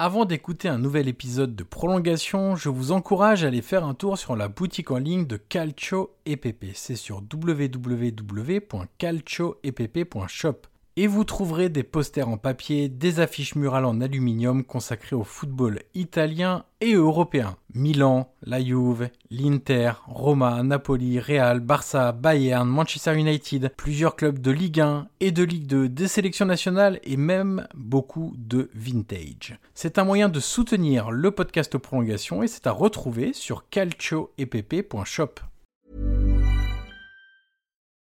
Avant d'écouter un nouvel épisode de prolongation, je vous encourage à aller faire un tour sur la boutique en ligne de Calcio EPP. C'est sur www.calcioepp.shop et vous trouverez des posters en papier, des affiches murales en aluminium consacrées au football italien et européen. Milan, la Juve, l'Inter, Roma, Napoli, Real, Barça, Bayern, Manchester United, plusieurs clubs de Ligue 1 et de Ligue 2, des sélections nationales et même beaucoup de vintage. C'est un moyen de soutenir le podcast prolongation et c'est à retrouver sur calcioepp.shop.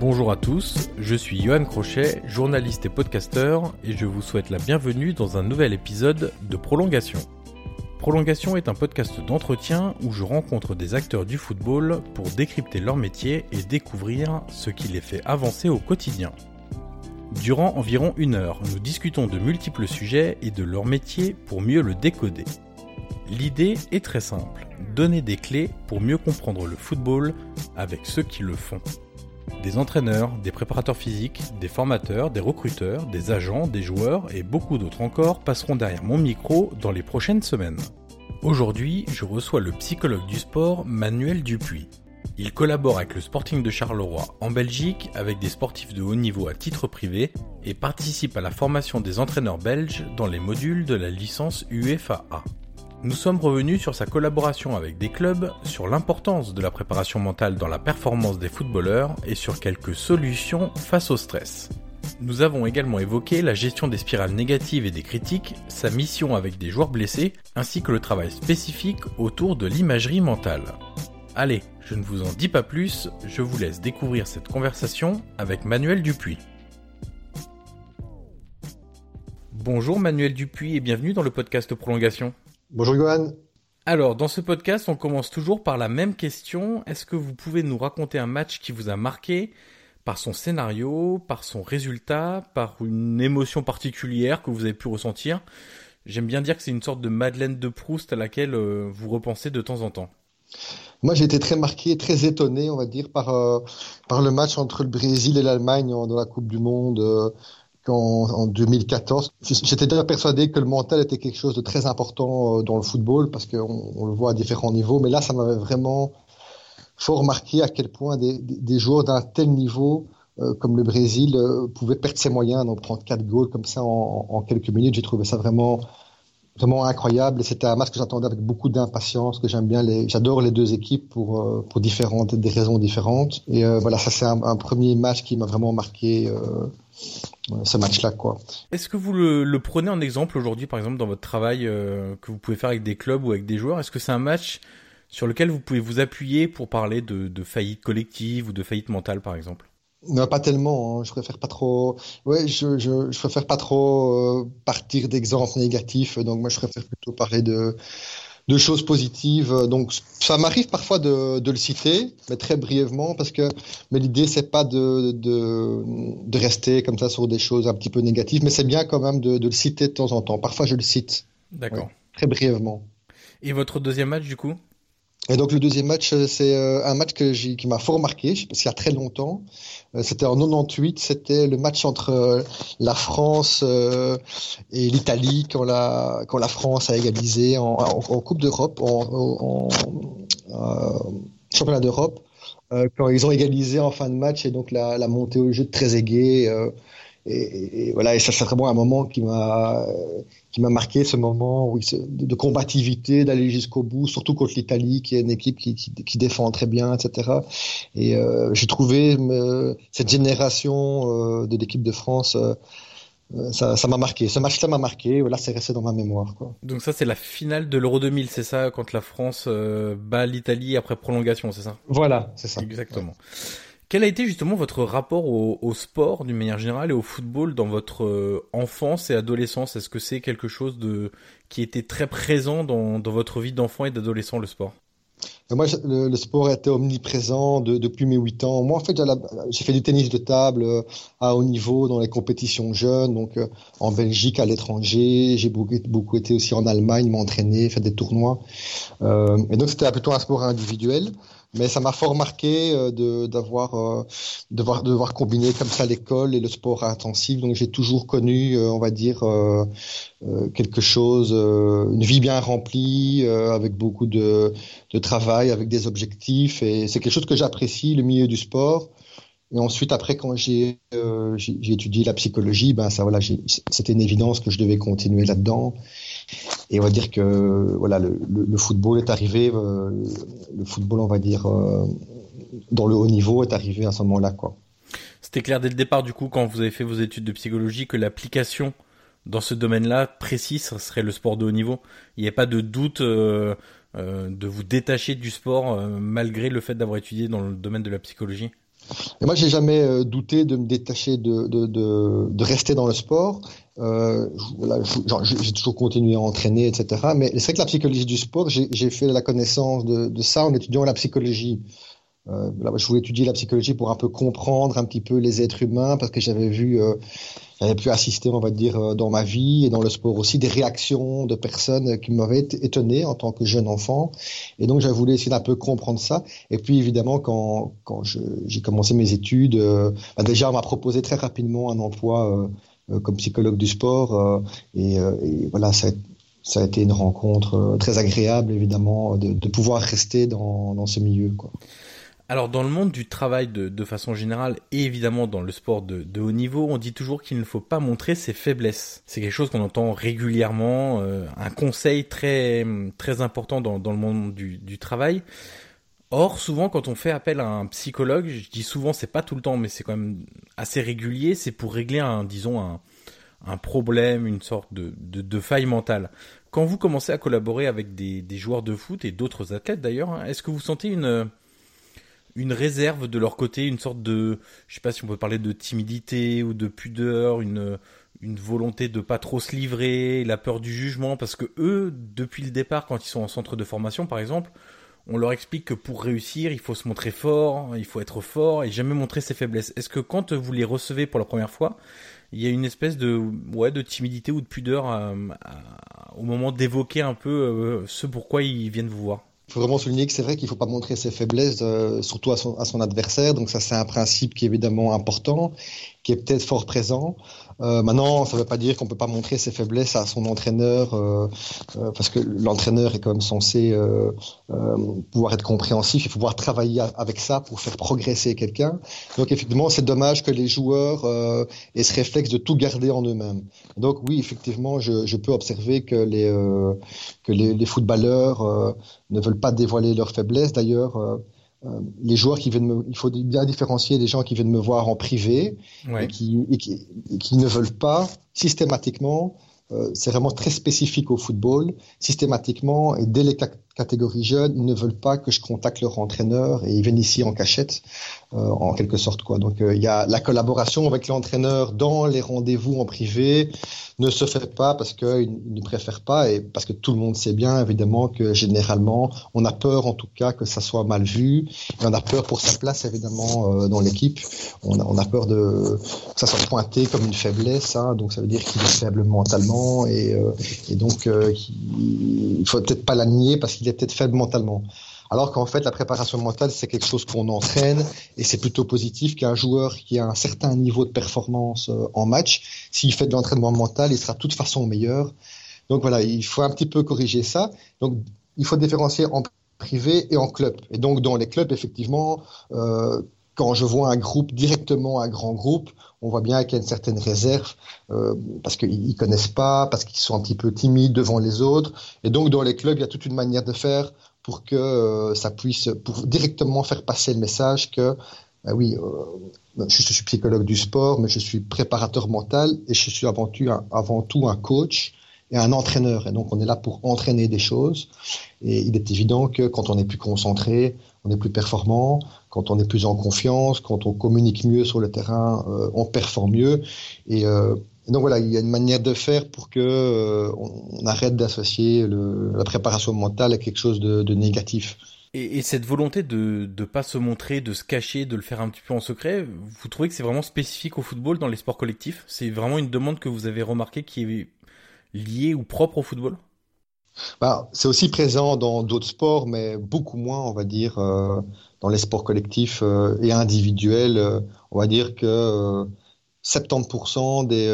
Bonjour à tous, je suis Johan Crochet, journaliste et podcasteur, et je vous souhaite la bienvenue dans un nouvel épisode de Prolongation. Prolongation est un podcast d'entretien où je rencontre des acteurs du football pour décrypter leur métier et découvrir ce qui les fait avancer au quotidien. Durant environ une heure, nous discutons de multiples sujets et de leur métier pour mieux le décoder. L'idée est très simple, donner des clés pour mieux comprendre le football avec ceux qui le font. Des entraîneurs, des préparateurs physiques, des formateurs, des recruteurs, des agents, des joueurs et beaucoup d'autres encore passeront derrière mon micro dans les prochaines semaines. Aujourd'hui, je reçois le psychologue du sport Manuel Dupuis. Il collabore avec le Sporting de Charleroi en Belgique avec des sportifs de haut niveau à titre privé et participe à la formation des entraîneurs belges dans les modules de la licence UEFA. Nous sommes revenus sur sa collaboration avec des clubs, sur l'importance de la préparation mentale dans la performance des footballeurs et sur quelques solutions face au stress. Nous avons également évoqué la gestion des spirales négatives et des critiques, sa mission avec des joueurs blessés, ainsi que le travail spécifique autour de l'imagerie mentale. Allez, je ne vous en dis pas plus, je vous laisse découvrir cette conversation avec Manuel Dupuis. Bonjour Manuel Dupuis et bienvenue dans le podcast Prolongation. Bonjour Johan. Alors, dans ce podcast, on commence toujours par la même question. Est-ce que vous pouvez nous raconter un match qui vous a marqué par son scénario, par son résultat, par une émotion particulière que vous avez pu ressentir? J'aime bien dire que c'est une sorte de Madeleine de Proust à laquelle euh, vous repensez de temps en temps. Moi, j'ai été très marqué, très étonné, on va dire, par, euh, par le match entre le Brésil et l'Allemagne dans la Coupe du Monde. Euh, en, 2014. J'étais déjà persuadé que le mental était quelque chose de très important euh, dans le football parce qu'on on le voit à différents niveaux. Mais là, ça m'avait vraiment fort marqué à quel point des, joueurs d'un tel niveau euh, comme le Brésil euh, pouvaient perdre ses moyens, donc prendre quatre goals comme ça en, quelques minutes. J'ai trouvé ça vraiment vraiment incroyable. C'était un match que j'attendais avec beaucoup d'impatience, que j'aime bien. J'adore les deux équipes pour pour différentes des raisons différentes. Et voilà, ça c'est un, premier match qui m'a vraiment marqué. Ce match-là, quoi. Est-ce que vous le, le, prenez en exemple aujourd'hui, par exemple, dans votre travail euh, que vous pouvez faire avec des clubs ou avec des joueurs? Est-ce que c'est un match sur lequel vous pouvez vous appuyer pour parler de, de faillite collective ou de faillite mentale, par exemple? Non, pas tellement. Hein. Je préfère pas trop. Ouais, je, je, je préfère pas trop euh, partir d'exemples négatifs. Donc moi, je préfère plutôt parler de de choses positives. Donc ça m'arrive parfois de, de le citer, mais très brièvement, parce que mais l'idée c'est pas de, de de rester comme ça sur des choses un petit peu négatives, mais c'est bien quand même de, de le citer de temps en temps. Parfois, je le cite. D'accord. Ouais, très brièvement. Et votre deuxième match, du coup? Et donc le deuxième match, c'est euh, un match que qui m'a fort marqué, je sais pas s'il y a très longtemps. Euh, c'était en 98, c'était le match entre euh, la France et l'Italie quand la quand la France a égalisé en, en, Coupe d'Europe, en, en championnat d'Europe, quand ils ont égalisé en fin de match et donc la, la montée au jeu très aiguë. Et, et, voilà, et ça c'est vraiment un moment qui m'a qui m'a marqué ce moment de combativité, d'aller jusqu'au bout, surtout contre l'Italie, qui est une équipe qui, qui, qui, défend très bien, etc. Et euh, j'ai trouvé cette génération euh, de l'équipe de France euh, ça, ça m'a marqué. Ce match-là m'a marqué. Voilà, c'est resté dans ma mémoire. Quoi. Donc ça, c'est la finale de l'Euro 2000, c'est ça, quand la France bat l'Italie après prolongation, c'est ça? Voilà, c'est ça. Exactement. Quel a été justement votre rapport au, au sport d'une manière générale et au football dans votre euh, enfance et adolescence? Est-ce que c'est quelque chose de qui était très présent dans, dans votre vie d'enfant et d'adolescent, le sport? Moi, le, le, sport était omniprésent de, depuis mes 8 ans. Moi, en fait, j'ai fait du tennis de table euh, à haut niveau dans les compétitions jeunes, donc euh, en Belgique, à l'étranger. J'ai beaucoup, beaucoup, été aussi en Allemagne, m'entraîner, faire des tournois. Euh, et donc, c'était plutôt un sport individuel mais ça m'a fort marqué euh, de d'avoir euh, de voir de voir combiner comme ça l'école et le sport intensif. Donc j'ai toujours connu euh, on va dire quelque chose une vie bien remplie avec beaucoup de de travail avec des objectifs. Et c'est quelque chose que j'apprécie le milieu du sport. Et ensuite, après, quand j'ai euh, étudié la psychologie, ben ça, voilà, c'était une évidence que je devais continuer là-dedans. Et on va dire que voilà, le, le, football est arrivé, euh, le football, on va dire, euh, dans le haut niveau est arrivé à ce moment-là, quoi. C'était clair dès le départ, du coup, quand vous avez fait vos études de psychologie, que l'application dans ce domaine-là précis serait le sport de haut niveau. Il n'y a pas de doute euh, de vous détacher du sport malgré le fait d'avoir étudié dans le domaine de la psychologie. Et moi, j'ai jamais douté de me détacher de, de, de, de rester dans le sport. Euh, j'ai toujours continué à entraîner, etc. Mais c'est vrai que la psychologie du sport, j'ai fait la connaissance de, de, ça en étudiant la psychologie. Euh, je voulais étudier la psychologie pour un peu comprendre un petit peu les êtres humains parce que j'avais vu, euh, j'avais pu assister, on va dire, euh, dans ma vie et dans le sport aussi, des réactions de personnes qui m'avaient étonné en tant que jeune enfant. Et donc, j'avais voulu essayer d'un peu comprendre ça. Et puis, évidemment, quand, quand j'ai commencé mes études, euh, bah déjà, on m'a proposé très rapidement un emploi euh, comme psychologue du sport. Euh, et, euh, et, voilà, ça, ça, a été une rencontre très agréable, évidemment, de, de pouvoir rester dans, dans ce milieu. Quoi. Alors dans le monde du travail de, façon générale et évidemment dans le sport de, haut niveau, on dit toujours qu'il ne faut pas montrer ses faiblesses. C'est quelque chose qu'on entend régulièrement, euh, un conseil très important dans, le monde du, travail. Or, souvent, quand on fait appel à un psychologue, je dis souvent, c'est pas tout le temps, mais c'est quand même assez régulier, c'est pour régler un, disons, un, un problème, une sorte de, faille mentale. Quand vous commencez à collaborer avec des, des joueurs de foot et d'autres athlètes d'ailleurs, hein, est-ce que vous sentez une, une réserve de leur côté, une sorte de, je sais pas si on peut parler de timidité ou de pudeur, une, une volonté de pas trop se livrer, la peur du jugement, parce que eux, depuis le départ, quand ils sont en centre de formation par exemple, on leur explique que pour réussir, il faut se montrer fort, il faut être fort et jamais montrer ses faiblesses. Est-ce que quand vous les recevez pour la première fois, il y a une espèce de ouais de timidité ou de pudeur au moment d'évoquer un peu euh, ce pourquoi ils viennent vous voir? Il faut vraiment souligner que c'est vrai qu'il ne faut pas montrer ses faiblesses, euh, surtout à son, à son, adversaire. Donc ça, c'est un principe qui est évidemment important, qui est peut-être fort présent. Euh, maintenant, ça ne veut pas dire qu'on peut pas montrer ses faiblesses à son entraîneur, euh, euh, parce que l'entraîneur est quand même censé euh, euh, pouvoir être compréhensif, faut pouvoir travailler avec ça pour faire progresser quelqu'un. Donc effectivement, c'est dommage que les joueurs aient ce réflexe de tout garder en eux-mêmes. Donc oui, effectivement, je, je, peux observer que les que les, les footballeurs ne veulent pas dévoiler leurs faiblesses. D'ailleurs euh, les joueurs qui viennent me, il faut bien différencier des gens qui viennent me voir en privé et, qui, et, qui, et, qui, ne veulent pas systématiquement. Euh, c'est vraiment très spécifique au football. Systématiquement et dès les catégories jeunes, ils ne veulent pas que je contacte leur entraîneur et ils viennent ici en cachette, euh, en quelque sorte quoi. Donc euh, il y a la collaboration avec l'entraîneur dans les rendez-vous en privé ne se fait pas parce qu'ils ne préfèrent pas et parce que tout le monde sait bien évidemment que généralement on a peur en tout cas que ça soit mal vu et on a peur pour sa place évidemment euh, dans l'équipe. On a, peur de que ça soit pointé comme une faiblesse, hein, donc ça veut dire qu'il est faible mentalement et, donc euh, il faut peut-être pas la nier parce qu'il est peut-être faible mentalement. Alors qu'en fait, la préparation mentale, c'est quelque chose qu'on entraîne et c'est plutôt positif qu'un joueur qui a un certain niveau de performance euh, en match, s'il fait de l'entraînement mental, il sera de toute façon meilleur. Donc voilà, il faut un petit peu corriger ça. Donc il faut différencier en privé et en club. Et donc dans les clubs, effectivement, euh, quand je vois un groupe directement un grand groupe, on voit bien qu'il y a une certaine réserve euh, parce qu'ils connaissent pas, parce qu'ils sont un petit peu timides devant les autres. Et donc dans les clubs, il y a toute une manière de faire pour que euh, ça puisse pour directement faire passer le message que bah oui, je suis psychologue du sport, mais je suis préparateur mental et je suis avant tout un coach et un entraîneur. Et donc, on est là pour entraîner des choses. Et il est évident que quand on est plus concentré, on est plus performant. Quand on est plus en confiance, quand on communique mieux sur le terrain, euh, on performe mieux. Et, euh, donc voilà, il y a une manière de faire pour que euh, on, arrête d'associer la préparation mentale à quelque chose de, de négatif. Et, et, cette volonté de ne pas se montrer, de se cacher, de le faire un petit peu en secret, vous trouvez que c'est vraiment spécifique au football dans les sports collectifs? C'est vraiment une demande que vous avez remarquée qui est liée ou propre au football? Bah, C'est aussi présent dans d'autres sports, mais beaucoup moins, on va dire, euh, dans les sports collectifs euh, et individuels. Euh, on va dire que 70% des,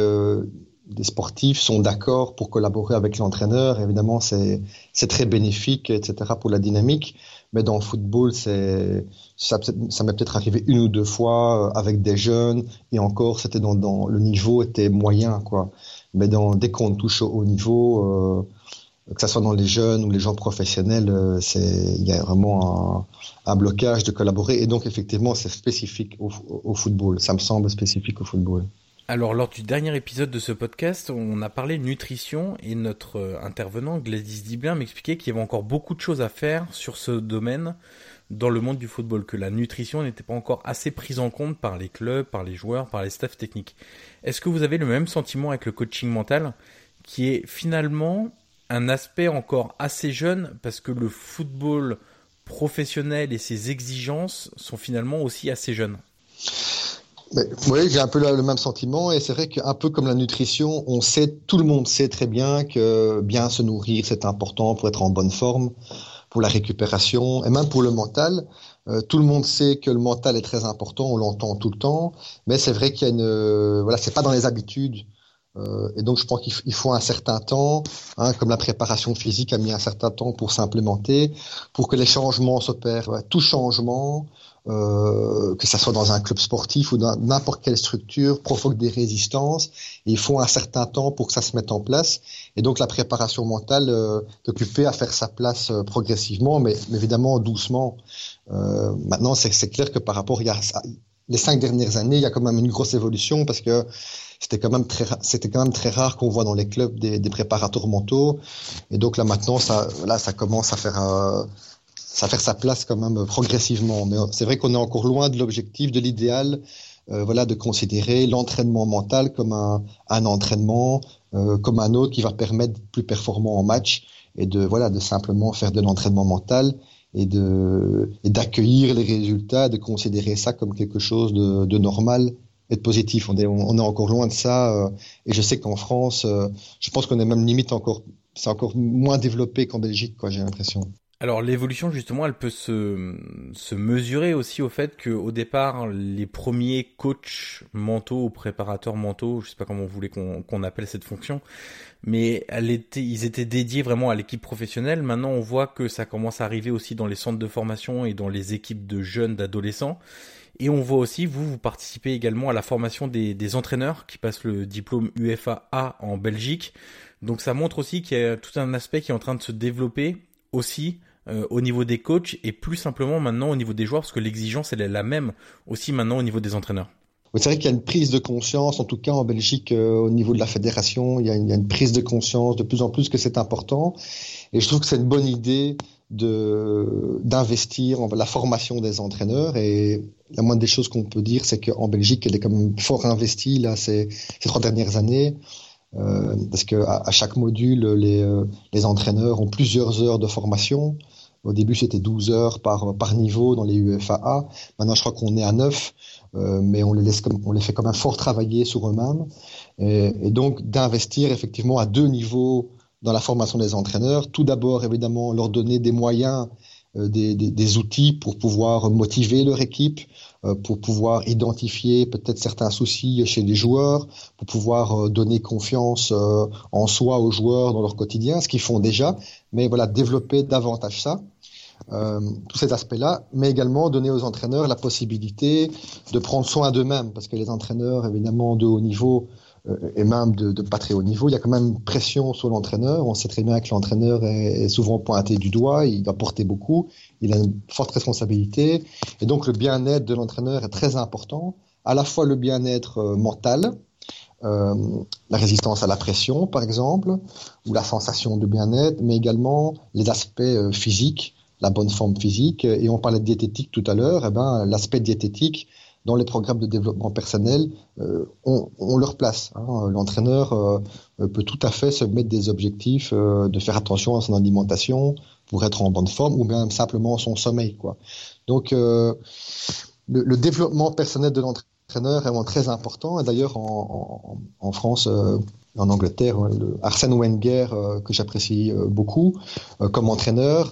des sportifs sont d'accord pour collaborer avec l'entraîneur. Évidemment, c'est très bénéfique, etc., pour la dynamique. Mais dans le football, ça, ça m'est peut-être arrivé une ou deux fois euh, avec des jeunes, et encore, c'était dans, dans, le niveau était moyen, quoi. Mais dans, dès qu'on touche au haut niveau, euh, que ce soit dans les jeunes ou les gens professionnels, euh, c'est il y a vraiment un, un, blocage de collaborer. Et donc, effectivement, c'est spécifique au, au football. Ça me semble spécifique au football. Alors lors du dernier épisode de ce podcast, on a parlé nutrition et notre euh, intervenant Gladys Diblin m'expliquait qu'il y avait encore beaucoup de choses à faire sur ce domaine dans le monde du football, que la nutrition n'était pas encore assez prise en compte par les clubs, par les joueurs, par les staffs techniques. Est-ce que vous avez le même sentiment avec le coaching mental, qui est finalement un aspect encore assez jeune, parce que le football professionnel et ses exigences sont finalement aussi assez jeunes oui, j'ai un peu le, même sentiment et c'est vrai qu'un peu comme la nutrition, on sait, tout le monde sait très bien que bien se nourrir c'est important pour être en bonne forme, pour la récupération et même pour le mental. Euh, tout le monde sait que le mental est très important, on l'entend tout le temps, mais c'est vrai qu'il y a une, voilà, c'est pas dans les habitudes. Euh, et donc je pense qu'il faut un certain temps, hein, comme la préparation physique a mis un certain temps pour s'implémenter, pour que les changements s'opèrent. Tout changement, euh, que ça soit dans un club sportif ou dans n'importe quelle structure, provoque des résistances. il faut un certain temps pour que ça se mette en place. Et donc la préparation mentale euh, est occupée à faire sa place euh, progressivement, mais, évidemment doucement. Euh, maintenant, c'est clair que par rapport à les cinq dernières années, il y a quand même une grosse évolution parce que c'était quand même très c'était quand même très rare qu'on voit dans les clubs des, des, préparateurs mentaux et donc là maintenant ça là ça commence à faire euh, ça faire sa place quand même progressivement. Mais c'est vrai qu'on est encore loin de l'objectif, de l'idéal, euh, voilà, de considérer l'entraînement mental comme un, un entraînement, euh, comme un autre qui va permettre plus performant en match et de voilà, de simplement faire de l'entraînement mental et de et d'accueillir les résultats, de considérer ça comme quelque chose de, de normal et de positif. On est, on est encore loin de ça. Euh, et je sais qu'en France, euh, je pense qu'on est même limite encore, c'est encore moins développé qu'en Belgique, quoi. J'ai l'impression. Alors l'évolution justement, elle peut se, se mesurer aussi au fait que au départ, les premiers coachs mentaux ou préparateurs mentaux, je sais pas comment vous voulez qu'on appelle cette fonction, mais elle était, ils étaient dédiés vraiment à l'équipe professionnelle. Maintenant, on voit que ça commence à arriver aussi dans les centres de formation et dans les équipes de jeunes, d'adolescents. Et on voit aussi, vous, vous participez également à la formation des, entraîneurs qui passent le diplôme UFA en Belgique. Donc ça montre aussi qu'il y a tout un aspect qui est en train de se développer aussi euh, au niveau des coachs et plus simplement maintenant au niveau des joueurs parce que l'exigence elle est la même aussi maintenant au niveau des entraîneurs. C'est vrai qu'il y a une prise de conscience, en tout cas en Belgique, euh, au niveau de la fédération, il y, a une, prise de conscience de plus en plus que c'est important. Et je trouve que c'est une bonne idée d'investir en la formation des entraîneurs. Et la moindre des choses qu'on peut dire, c'est qu'en Belgique, elle est quand même fort investie là ces, ces trois dernières années. Euh, parce que à, chaque module, les, euh, les entraîneurs ont plusieurs heures de formation. Au début, c'était 12 heures par, par niveau dans les UFAA. Maintenant, je crois qu'on est à 9, euh, mais on les, laisse comme, on les fait quand même fort travailler sur eux-mêmes. Et, et, donc, d'investir effectivement à deux niveaux dans la formation des entraîneurs. Tout d'abord, évidemment, leur donner des moyens, des, des, des, outils pour pouvoir motiver leur équipe, euh, pour pouvoir identifier peut-être certains soucis chez les joueurs, pour pouvoir euh, donner confiance euh, en soi aux joueurs dans leur quotidien, ce qu'ils font déjà, mais voilà, développer davantage ça. Euh, tous ces aspects-là, mais également donner aux entraîneurs la possibilité de prendre soin d'eux-mêmes, parce que les entraîneurs, évidemment, de haut niveau, et même de, pas très haut niveau, il y a quand même pression sur l'entraîneur. On sait très bien que l'entraîneur est, souvent pointé du doigt, il doit porter beaucoup, il a une forte responsabilité. Et donc le bien-être de l'entraîneur est très important, à la fois le bien-être mental, euh, la résistance à la pression, par exemple, ou la sensation de bien-être, mais également les aspects euh, physiques, la bonne forme physique. Et on parlait de diététique tout à l'heure. Eh ben, l'aspect diététique dans les programmes de développement personnel, euh, on, leur place. Hein. L'entraîneur peut tout à fait se mettre des objectifs de faire attention à son alimentation pour être en bonne forme, ou même simplement son sommeil. Quoi. Donc, le, le, développement personnel de l'entraîneur entraîneur vraiment très important. Et d'ailleurs, en, en, France, euh, en Angleterre, le Arsène Wenger, euh, que j'apprécie euh, beaucoup comme entraîneur,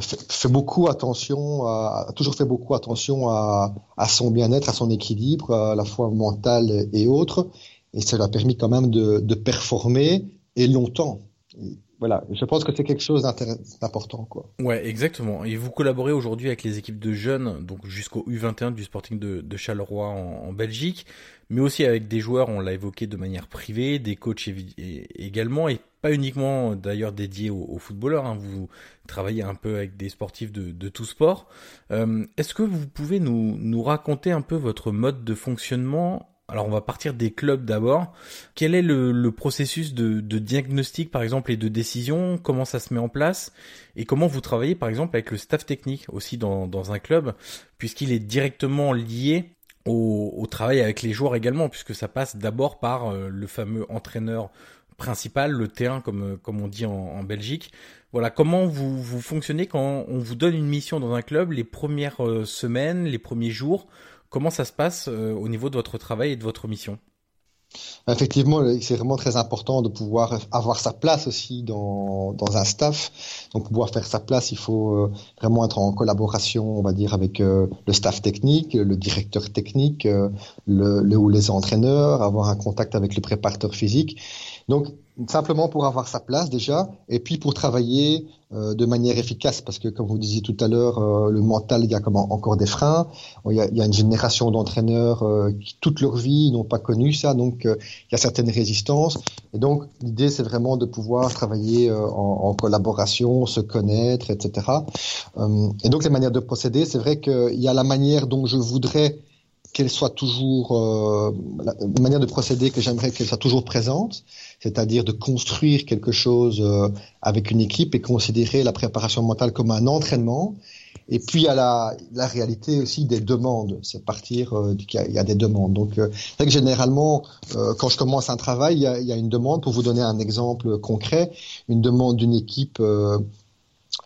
fait, beaucoup attention, a toujours fait beaucoup attention à, à son bien-être, à son équilibre, à la fois mental et autres. Et ça lui a permis quand même de, de performer et longtemps voilà, je pense que c'est quelque chose d'important, quoi. Ouais, exactement. Et vous collaborez aujourd'hui avec les équipes de jeunes, donc jusqu'au U21 du Sporting de, de Charleroi en, Belgique, mais aussi avec des joueurs, on l'a évoqué de manière privée, des coachs également, et pas uniquement d'ailleurs dédiés aux, footballeurs. Hein. Vous travaillez un peu avec des sportifs de, de tout sport. Euh, Est-ce que vous pouvez nous raconter un peu votre mode de fonctionnement alors on va partir des clubs d'abord. Quel est le, processus de, diagnostic par exemple et de décision? Comment ça se met en place? Et comment vous travaillez par exemple avec le staff technique aussi dans, un club puisqu'il est directement lié au, travail avec les joueurs également puisque ça passe d'abord par euh, le fameux entraîneur principal, le terrain comme, comme on dit en, Belgique. Voilà, comment vous, vous fonctionnez quand on vous donne une mission dans un club les premières euh, semaines, les premiers jours? Comment ça se passe euh, au niveau de votre travail et de votre mission? Effectivement, c'est vraiment très important de pouvoir avoir sa place aussi dans, dans un staff. Donc, pour pouvoir faire sa place, il faut euh, vraiment être en collaboration, on va dire, avec euh, le staff technique, le directeur technique, le, le, ou les entraîneurs, avoir un contact avec le préparateur physique. Donc, simplement pour avoir sa place déjà, et puis pour travailler euh, de manière efficace, parce que comme vous disiez tout à l'heure, euh, le mental, il y a comme encore des freins. Il y a, y a une génération d'entraîneurs euh, qui toute leur vie n'ont pas connu ça, donc il y a certaines résistances. Et donc l'idée, c'est vraiment de pouvoir travailler en, en, collaboration, se connaître, etc. et donc les manières de procéder, c'est vrai qu'il y a la manière dont je voudrais qu'elle soit toujours euh, la manière de procéder que j'aimerais qu'elle soit toujours présente, c'est-à-dire de construire quelque chose euh, avec une équipe et considérer la préparation mentale comme un entraînement. Et puis à la, la réalité aussi des demandes, c'est partir euh, qu'il y, a des demandes. Donc euh, c'est que généralement quand je commence un travail, il y, a, il y, a, une demande. Pour vous donner un exemple concret, une demande d'une équipe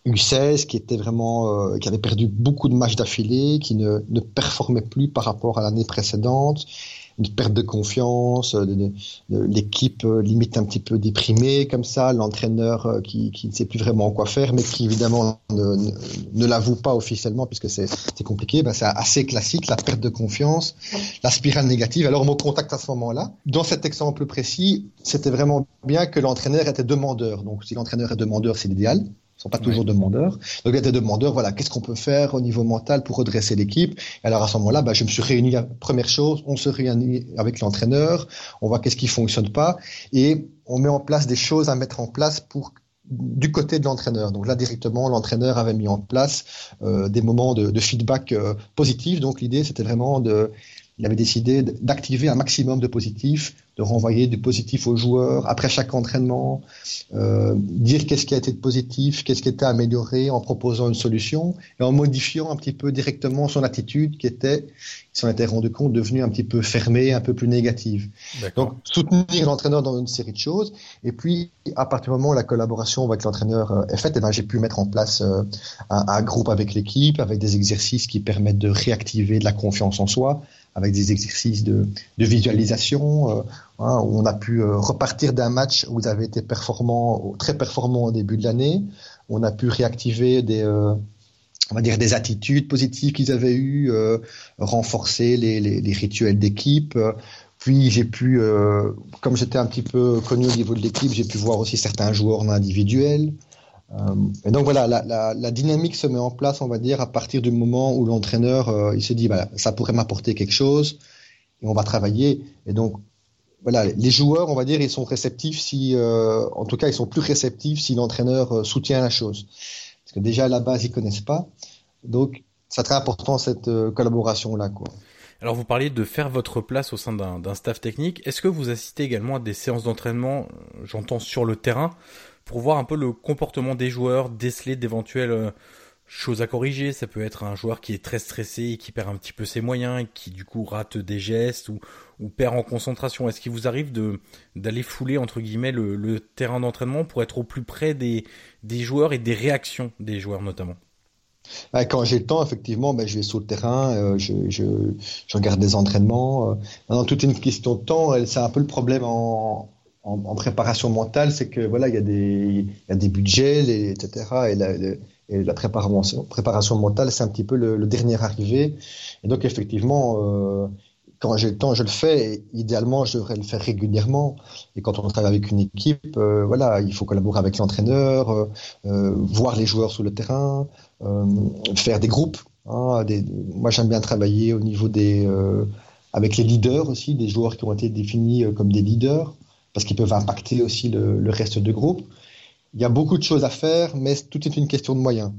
U16 qui était vraiment euh, qui avait perdu beaucoup de matchs d'affilée, qui ne, ne performait plus par rapport à l'année précédente, une perte de confiance, l'équipe euh, limite un petit peu déprimée comme ça, l'entraîneur euh, qui, qui, ne sait plus vraiment quoi faire, mais qui évidemment ne, ne, l'avoue pas officiellement puisque c'est, c'est compliqué. Ben, c'est assez classique, la perte de confiance, la spirale négative. Alors mon contact à ce moment-là, dans cet exemple précis, c'était vraiment bien que l'entraîneur était demandeur. Donc si l'entraîneur est demandeur, c'est l'idéal sont pas toujours demandeurs. Donc il y a des demandeurs, voilà, qu'est-ce qu'on peut faire au niveau mental pour redresser l'équipe? Alors à ce moment-là, bah, je me suis réuni, première chose, on se réunit avec l'entraîneur, on voit qu'est-ce qui fonctionne pas, et on met en place des choses à mettre en place pour du côté de l'entraîneur. Donc là, directement, l'entraîneur avait mis en place euh, des moments de, de feedback euh, positif. Donc l'idée, c'était vraiment de il avait décidé d'activer un maximum de positifs, de renvoyer du positif aux joueurs après chaque entraînement, euh, dire qu'est-ce qui a été positif, qu'est-ce qui était amélioré en proposant une solution et en modifiant un petit peu directement son attitude qui était, il s'en était rendu compte, devenue un petit peu fermée, un peu plus négative. Donc soutenir l'entraîneur dans une série de choses et puis à partir du moment où la collaboration avec l'entraîneur euh, est faite, eh ben, j'ai pu mettre en place euh, un, un groupe avec l'équipe, avec des exercices qui permettent de réactiver de la confiance en soi avec des exercices de, visualisation, euh, hein, où on a pu euh, repartir d'un match où ils avaient été performants, très performants au début de l'année. On a pu réactiver des, euh, attitudes positives qu'ils avaient eues, renforcer les, les rituels d'équipe. Puis j'ai pu, comme j'étais un petit peu connu au niveau de l'équipe, j'ai pu voir aussi certains joueurs en individuel. Euh, et donc voilà, la, la, la, dynamique se met en place, on va dire, à partir du moment où l'entraîneur, euh, il se dit, bah, ça pourrait m'apporter quelque chose, et on va travailler. Et donc, voilà, les joueurs, on va dire, ils sont réceptifs si, euh, en tout cas, ils sont plus réceptifs si l'entraîneur euh, soutient la chose. Parce que déjà à la base, ils connaissent pas. Donc, c'est très important cette collaboration là, quoi. Alors vous parliez de faire votre place au sein d'un staff technique. Est-ce que vous assistez également à des séances d'entraînement, j'entends sur le terrain, pour voir un peu le comportement des joueurs, déceler d'éventuelles choses à corriger. Ça peut être un joueur qui est très stressé et qui perd un petit peu ses moyens, qui du coup rate des gestes ou, perd en concentration. Est-ce qu'il vous arrive de d'aller fouler entre guillemets le, terrain d'entraînement pour être au plus près des, joueurs et des réactions des joueurs notamment? Quand j'ai le temps, effectivement, ben, je vais sur le terrain, euh, je, je, je, regarde des entraînements. Euh. Maintenant, toute une question de temps, c'est un peu le problème en, en, préparation mentale, c'est que voilà, il y a des, y a des budgets, les, etc. Et la, préparation, mentale, c'est un petit peu le, dernier arrivé. Et donc, effectivement, euh, quand j'ai le temps, je le fais. Idéalement, je devrais le faire régulièrement. Et quand on travaille avec une équipe, euh, voilà, il faut collaborer avec l'entraîneur, euh, voir les joueurs sur le terrain, faire des groupes. Hein, moi, j'aime bien travailler au niveau des, avec les leaders aussi, des joueurs qui ont été définis comme des leaders, parce qu'ils peuvent impacter aussi le, reste du groupe il y a beaucoup de choses à faire, mais tout est une question de moyens.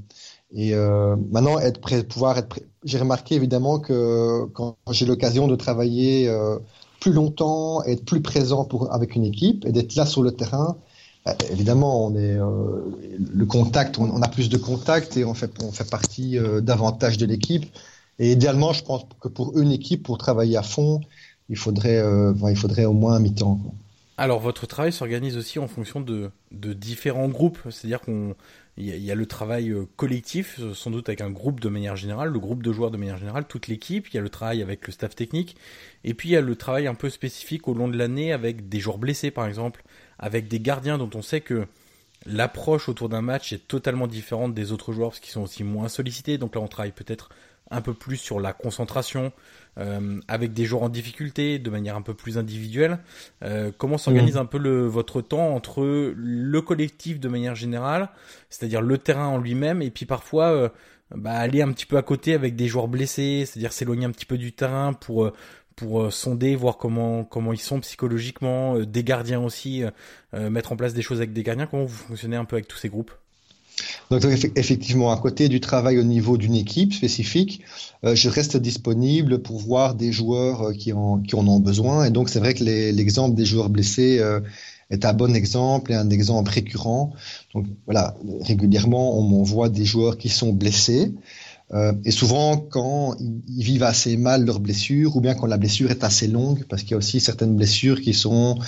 Et euh, maintenant, être prêt, pouvoir être prêt. J'ai remarqué évidemment que quand j'ai l'occasion de travailler euh, plus longtemps, être plus présent pour, avec une équipe et d'être là sur le terrain, bah, évidemment, on est euh, le contact, on, a plus de contact et on fait, on fait partie davantage de l'équipe. Et idéalement, je pense que pour une équipe, pour travailler à fond, il faudrait, il faudrait au moins un mi-temps. Alors votre travail s'organise aussi en fonction de, de différents groupes, c'est-à-dire qu'on il y, a le travail euh, collectif, sans doute avec un groupe de manière générale, le groupe de joueurs de manière générale, toute l'équipe, il y a le travail avec le staff technique, et puis il y a le travail un peu spécifique au long de l'année avec des joueurs blessés par exemple, avec des gardiens dont on sait que l'approche autour d'un match est totalement différente des autres joueurs parce qu'ils sont aussi moins sollicités, donc là on travaille peut-être un peu plus sur la concentration, euh, avec des joueurs en difficulté, de manière un peu plus individuelle. Euh, comment s'organise mmh. un peu le, votre temps entre le collectif de manière générale, c'est-à-dire le terrain en lui-même, et puis parfois euh, bah, aller un petit peu à côté avec des joueurs blessés, c'est-à-dire s'éloigner un petit peu du terrain pour euh, pour euh, sonder, voir comment comment ils sont psychologiquement, des gardiens aussi, mettre en place des choses avec des gardiens. Comment vous fonctionnez un peu avec tous ces groupes? Donc effectivement, à côté du travail au niveau d'une équipe spécifique, euh, je reste disponible pour voir des joueurs euh, qui en, qui en ont besoin. Et donc c'est vrai que l'exemple des joueurs blessés euh, est un bon exemple et un exemple récurrent. Donc voilà, régulièrement on m'envoie des joueurs qui sont blessés. Euh, et souvent, quand ils vivent assez mal leurs blessures, ou bien quand la blessure est assez longue, parce qu'il y a aussi certaines blessures qui sont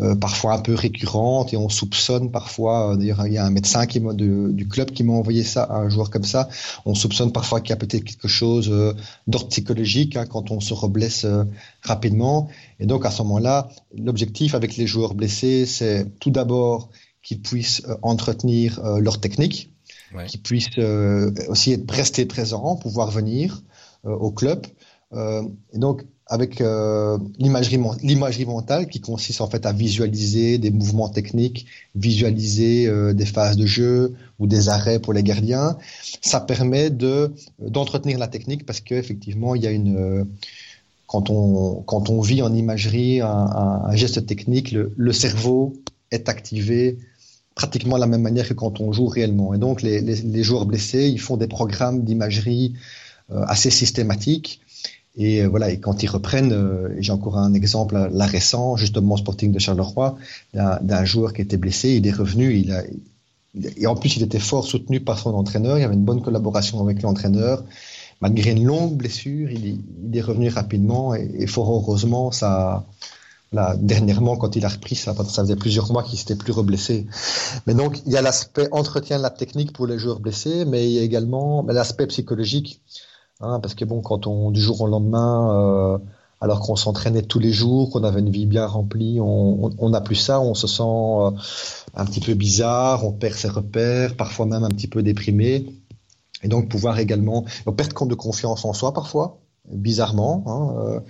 euh, parfois un peu récurrentes, et on soupçonne parfois, euh, d'ailleurs il y a un médecin qui de, du club qui m'a envoyé ça, un joueur comme ça, on soupçonne parfois qu'il y a peut-être quelque chose euh, d'ordre psychologique hein, quand on se reblesse rapidement. Et donc à ce moment-là, l'objectif avec les joueurs blessés, c'est tout d'abord qu'ils puissent entretenir leur technique, ouais. qui puissent euh, aussi être, rester présents, pouvoir venir euh, au club. Euh, et donc, avec euh, l'imagerie mentale qui consiste en fait à visualiser des mouvements techniques, visualiser euh, des phases de jeu ou des arrêts pour les gardiens, ça permet de d'entretenir la technique parce que effectivement il y a une euh, quand on quand on vit en imagerie un, geste technique, le, cerveau est activé pratiquement de la même manière que quand on joue réellement. Et donc, les, joueurs blessés, ils font des programmes d'imagerie assez systématiques. Et euh, voilà, et quand ils reprennent, euh, j'ai encore un exemple là récent, justement Sporting de Charleroi, d'un joueur qui était blessé, il est revenu, il a, et en plus il était fort soutenu par son entraîneur, il y avait une bonne collaboration avec l'entraîneur. Malgré une longue blessure, il, il est revenu rapidement et, et fort heureusement, ça, Là, dernièrement, quand il a repris, ça, ça faisait plusieurs mois qu'il s'était plus reblessé. Mais donc, il y a l'aspect entretien de la technique pour les joueurs blessés, mais il y a également l'aspect psychologique. Hein, parce que bon, quand on, du jour au lendemain, euh, alors qu'on s'entraînait tous les jours, qu'on avait une vie bien remplie, on n'a plus ça, on se sent euh, un petit peu bizarre, on perd ses repères, parfois même un petit peu déprimé. Et donc pouvoir également, on perd compte de confiance en soi parfois, bizarrement, hein, euh,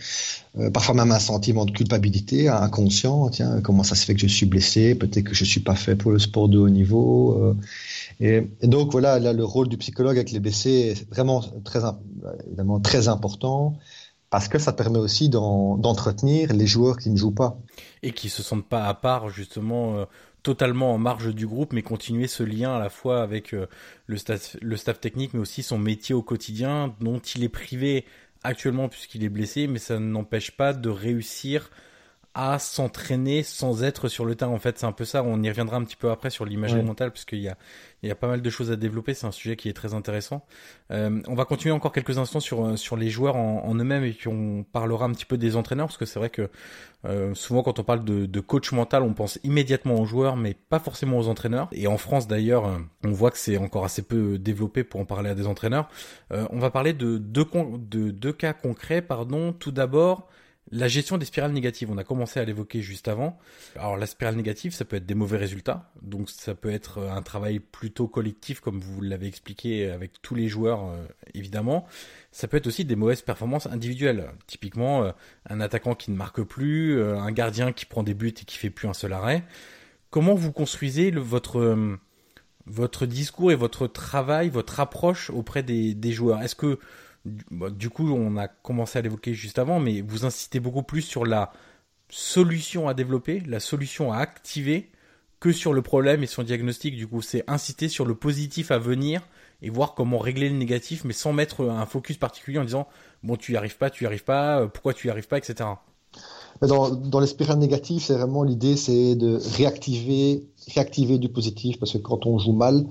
euh, parfois même un sentiment de culpabilité inconscient. Tiens, comment ça se fait que je suis blessé Peut-être que je suis pas fait pour le sport de haut niveau. Et, et, donc voilà, là, le rôle du psychologue avec les blessés est vraiment très, évidemment très important parce que ça permet aussi d'entretenir les joueurs qui ne jouent pas. Et qui se sentent pas à part, justement, euh, totalement en marge du groupe, mais continuer ce lien à la fois avec euh, le, staff, le staff technique, mais aussi son métier au quotidien, dont il est privé actuellement puisqu'il est blessé, mais ça n'empêche pas de réussir à s'entraîner sans être sur le terrain. En fait, c'est un peu ça. On y reviendra un petit peu après sur l'imagerie mentale, parce qu'il y a, il y a pas mal de choses à développer. C'est un sujet qui est très intéressant. Euh, on va continuer encore quelques instants sur euh, sur les joueurs en, en eux-mêmes et puis on parlera un petit peu des entraîneurs, parce que c'est vrai que euh, souvent quand on parle de, de, coach mental, on pense immédiatement aux joueurs, mais pas forcément aux entraîneurs. Et en France d'ailleurs, euh, on voit que c'est encore assez peu développé pour en parler à des entraîneurs. Euh, on va parler de deux, de deux cas concrets. Pardon. Tout d'abord la gestion des spirales négatives, on a commencé à l'évoquer juste avant. Alors la spirale négative, ça peut être des mauvais résultats, donc ça peut être un travail plutôt collectif, comme vous l'avez expliqué avec tous les joueurs, euh, évidemment. Ça peut être aussi des mauvaises performances individuelles. Typiquement, euh, un attaquant qui ne marque plus, euh, un gardien qui prend des buts et qui fait plus un seul arrêt. Comment vous construisez votre discours et votre travail, votre approche auprès des, des joueurs? Est-ce que du coup, on a commencé à l'évoquer juste avant, mais vous insistez beaucoup plus sur la solution à développer, la solution à activer, que sur le problème et son diagnostic. Du coup, c'est insister sur le positif à venir et voir comment régler le négatif, mais sans mettre un focus particulier en disant bon, tu y arrives pas, tu y arrives pas, euh, pourquoi tu y arrives pas, etc. Dans, dans les spirales c'est vraiment l'idée, c'est de réactiver, réactiver du positif, parce que quand on joue mal,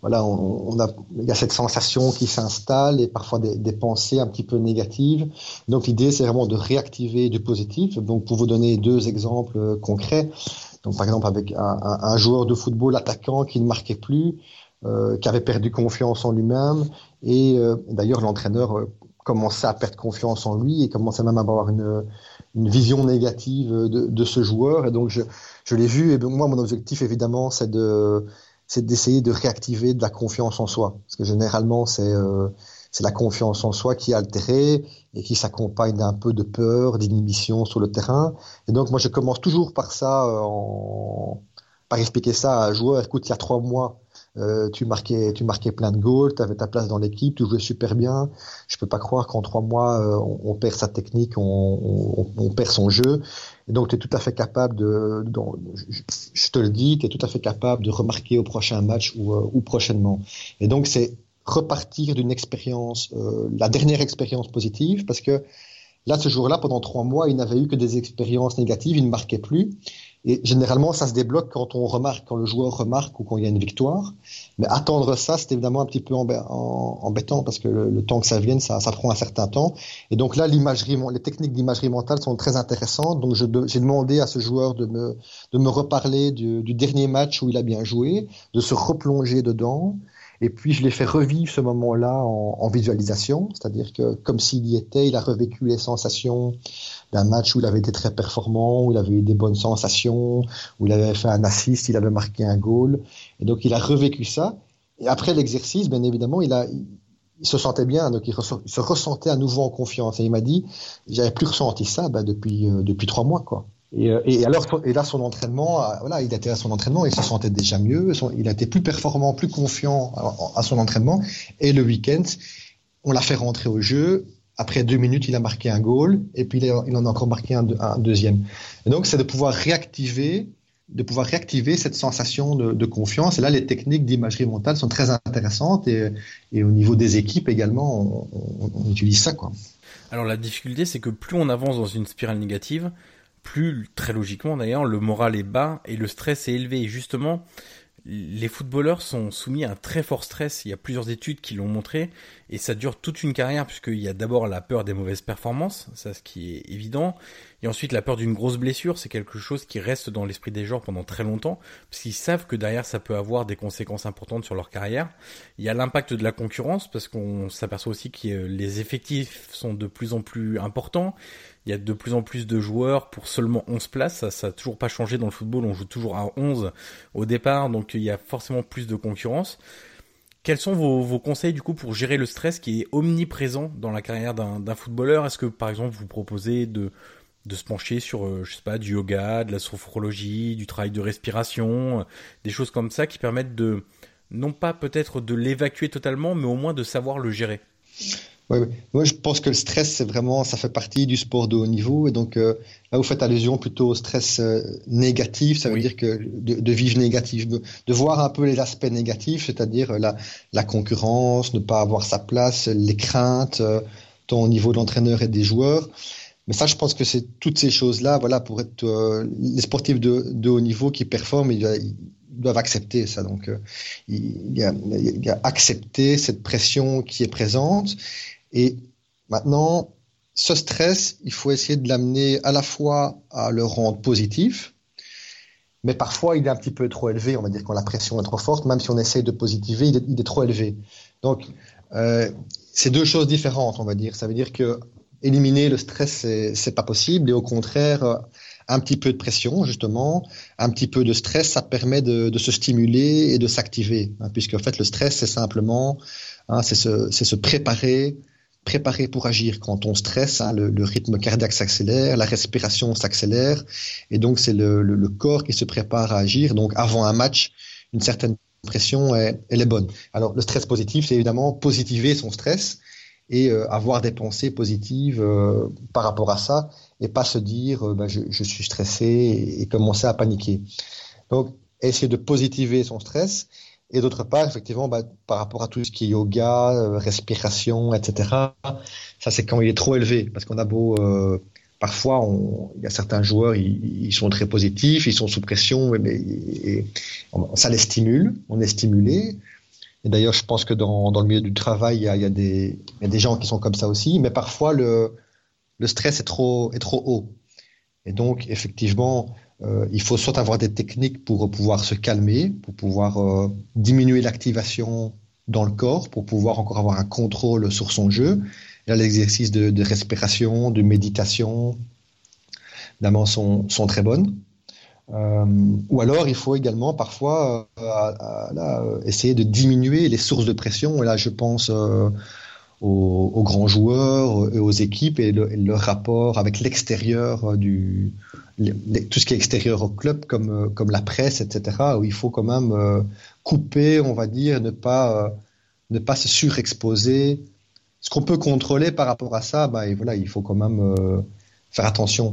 voilà, on, a, il y a cette sensation qui s'installe et parfois des, des, pensées un petit peu négatives. Donc l'idée, c'est vraiment de réactiver du positif. Donc pour vous donner deux exemples euh, concrets, donc par exemple avec un, un, joueur de football attaquant qui ne marquait plus, euh, qui avait perdu confiance en lui-même, et euh, d'ailleurs l'entraîneur euh, commençait à perdre confiance en lui et commençait même à avoir une, une vision négative de, de, ce joueur. Et donc je, je l'ai vu. Et moi, mon objectif évidemment, c'est de c'est d'essayer de réactiver de la confiance en soi. Parce que généralement, c'est euh, c'est la confiance en soi qui est altérée et qui s'accompagne d'un peu de peur, d'inhibition sur le terrain. Et donc, moi, je commence toujours par ça, euh, en, par expliquer ça à un joueur. Écoute, il y a trois mois, euh, tu marquais, tu marquais plein de goals, tu avais ta place dans l'équipe, tu jouais super bien. Je peux pas croire qu'en trois mois, euh, on, perd sa technique, on, on, on, perd son jeu. Et donc, tu es tout à fait capable de, je, te le dis, tu es tout à fait capable de remarquer au prochain match ou, euh, ou prochainement. Et donc, c'est repartir d'une expérience, euh, la dernière expérience positive, parce que là, ce jour-là, pendant trois mois, il n'avait eu que des expériences négatives, il ne marquait plus. Et généralement, ça se débloque quand on remarque, quand le joueur remarque ou quand il y a une victoire. Mais attendre ça, c'est évidemment un petit peu embêtant parce que le, temps que ça vienne, ça, prend un certain temps. Et donc là, l'imagerie, les techniques d'imagerie mentale sont très intéressantes. Donc j'ai demandé à ce joueur de me, de me reparler du, dernier match où il a bien joué, de se replonger dedans. Et puis je l'ai fait revivre ce moment-là en, en, visualisation, c'est-à-dire que comme s'il y était, il a revécu les sensations d'un match où il avait été très performant, où il avait eu des bonnes sensations, où il avait fait un assist, il avait marqué un goal. Et donc il a revécu ça. Et après l'exercice, bien évidemment, il a, il se sentait bien, donc il, se ressentait à nouveau en confiance. Et il m'a dit, j'avais plus ressenti ça ben, depuis euh, depuis trois mois, quoi. Et, euh, et, alors, et là, son entraînement, euh, voilà, il était à son entraînement, il se sentait déjà mieux, il été plus performant, plus confiant à son entraînement. Et le week-end, on l'a fait rentrer au jeu. Après deux minutes, il a marqué un goal, et puis il, en a encore marqué un, deuxième. Donc, c'est de pouvoir réactiver, de pouvoir réactiver cette sensation de, confiance. Et là, les techniques d'imagerie mentale sont très intéressantes, et, au niveau des équipes également, on, on, on utilise ça, quoi. Alors la difficulté, c'est que plus on avance dans une spirale négative, plus très logiquement d'ailleurs, le moral est bas et le stress est élevé. Et justement, les footballeurs sont soumis à un très fort stress. Il y a plusieurs études qui l'ont montré et ça dure toute une carrière puisqu'il y a d'abord la peur des mauvaises performances, ça ce qui est évident, et ensuite la peur d'une grosse blessure, c'est quelque chose qui reste dans l'esprit des joueurs pendant très longtemps parce qu'ils savent que derrière ça peut avoir des conséquences importantes sur leur carrière. Il y a l'impact de la concurrence parce qu'on s'aperçoit aussi que les effectifs sont de plus en plus importants. Il y a de plus en plus de joueurs pour seulement 11 places. Ça, ça a toujours pas changé dans le football. On joue toujours à 11 au départ, donc il y a forcément plus de concurrence. Quels sont vos, vos, conseils du coup pour gérer le stress qui est omniprésent dans la carrière d'un footballeur? Est-ce que par exemple vous proposez de, de se pencher sur, euh, je sais pas, du yoga, de la sophrologie, du travail de respiration, euh, des choses comme ça qui permettent de, non pas peut-être de l'évacuer totalement, mais au moins de savoir le gérer Moi, je pense que le stress, c'est vraiment, ça fait partie du sport de haut niveau. Et donc, euh, là, vous faites allusion plutôt au stress euh, négatif. Ça veut dire que de, vivre négatif, de, voir un peu les aspects négatifs, c'est-à-dire la, la concurrence, ne pas avoir sa place, les craintes, euh, tant au niveau de l'entraîneur et des joueurs. Mais ça, je pense que c'est toutes ces choses-là, voilà, pour être les sportifs de, de, haut niveau qui performent, ils, doivent accepter ça. Donc, il, y a, il y a accepter cette pression qui est présente et maintenant, ce stress, il faut essayer de l'amener à la fois à le rendre positif, mais parfois il est un petit peu trop élevé, on va dire quand la pression est trop forte, même si on essaye de positiver, il est, trop élevé. Donc, euh, c'est deux choses différentes, on va dire. Ça veut dire que éliminer le stress, c'est pas possible, et au contraire, un petit peu de pression, justement, un petit peu de stress, ça permet de, se stimuler et de s'activer, hein, puisque en fait, le stress, c'est simplement, hein, c'est se, se préparer préparé pour agir. Quand on stresse, hein, le, rythme cardiaque s'accélère, la respiration s'accélère, et donc c'est le, corps qui se prépare à agir. Donc avant un match, une certaine pression, elle, est bonne. Alors le stress positif, c'est évidemment positiver son stress et euh, avoir des pensées positives euh, par rapport à ça, et pas se dire euh, ben, je, suis stressé et commencer à paniquer. Donc essayer de positiver son stress et d'autre part, effectivement, bah, par rapport à tout ce qui est yoga, euh, respiration, etc., ça c'est quand il est trop élevé, parce qu'on a beau, euh, parfois, il y a certains joueurs, ils, sont très positifs, ils sont sous pression, mais, ça les stimule, on est stimulé. Et d'ailleurs, je pense que dans, dans, le milieu du travail, il y, a, il, y a des, il y a des gens qui sont comme ça aussi, mais parfois le, le stress est trop, est trop haut. Et donc, effectivement, euh, il faut soit avoir des techniques pour pouvoir se calmer, pour pouvoir euh, diminuer l'activation dans le corps, pour pouvoir encore avoir un contrôle sur son jeu. Là, l'exercice de, de, respiration, de méditation, évidemment, sont, sont très bonnes. Euh, ou alors, il faut également parfois euh, essayer de diminuer les sources de pression. Et là, je pense aux, grands joueurs et aux équipes et, le, leur rapport avec l'extérieur du tout ce qui est extérieur au club comme euh, comme la presse etc où il faut quand même euh, couper on va dire ne pas euh, ne pas se surexposer ce qu'on peut contrôler par rapport à ça bah et voilà il faut quand même faire attention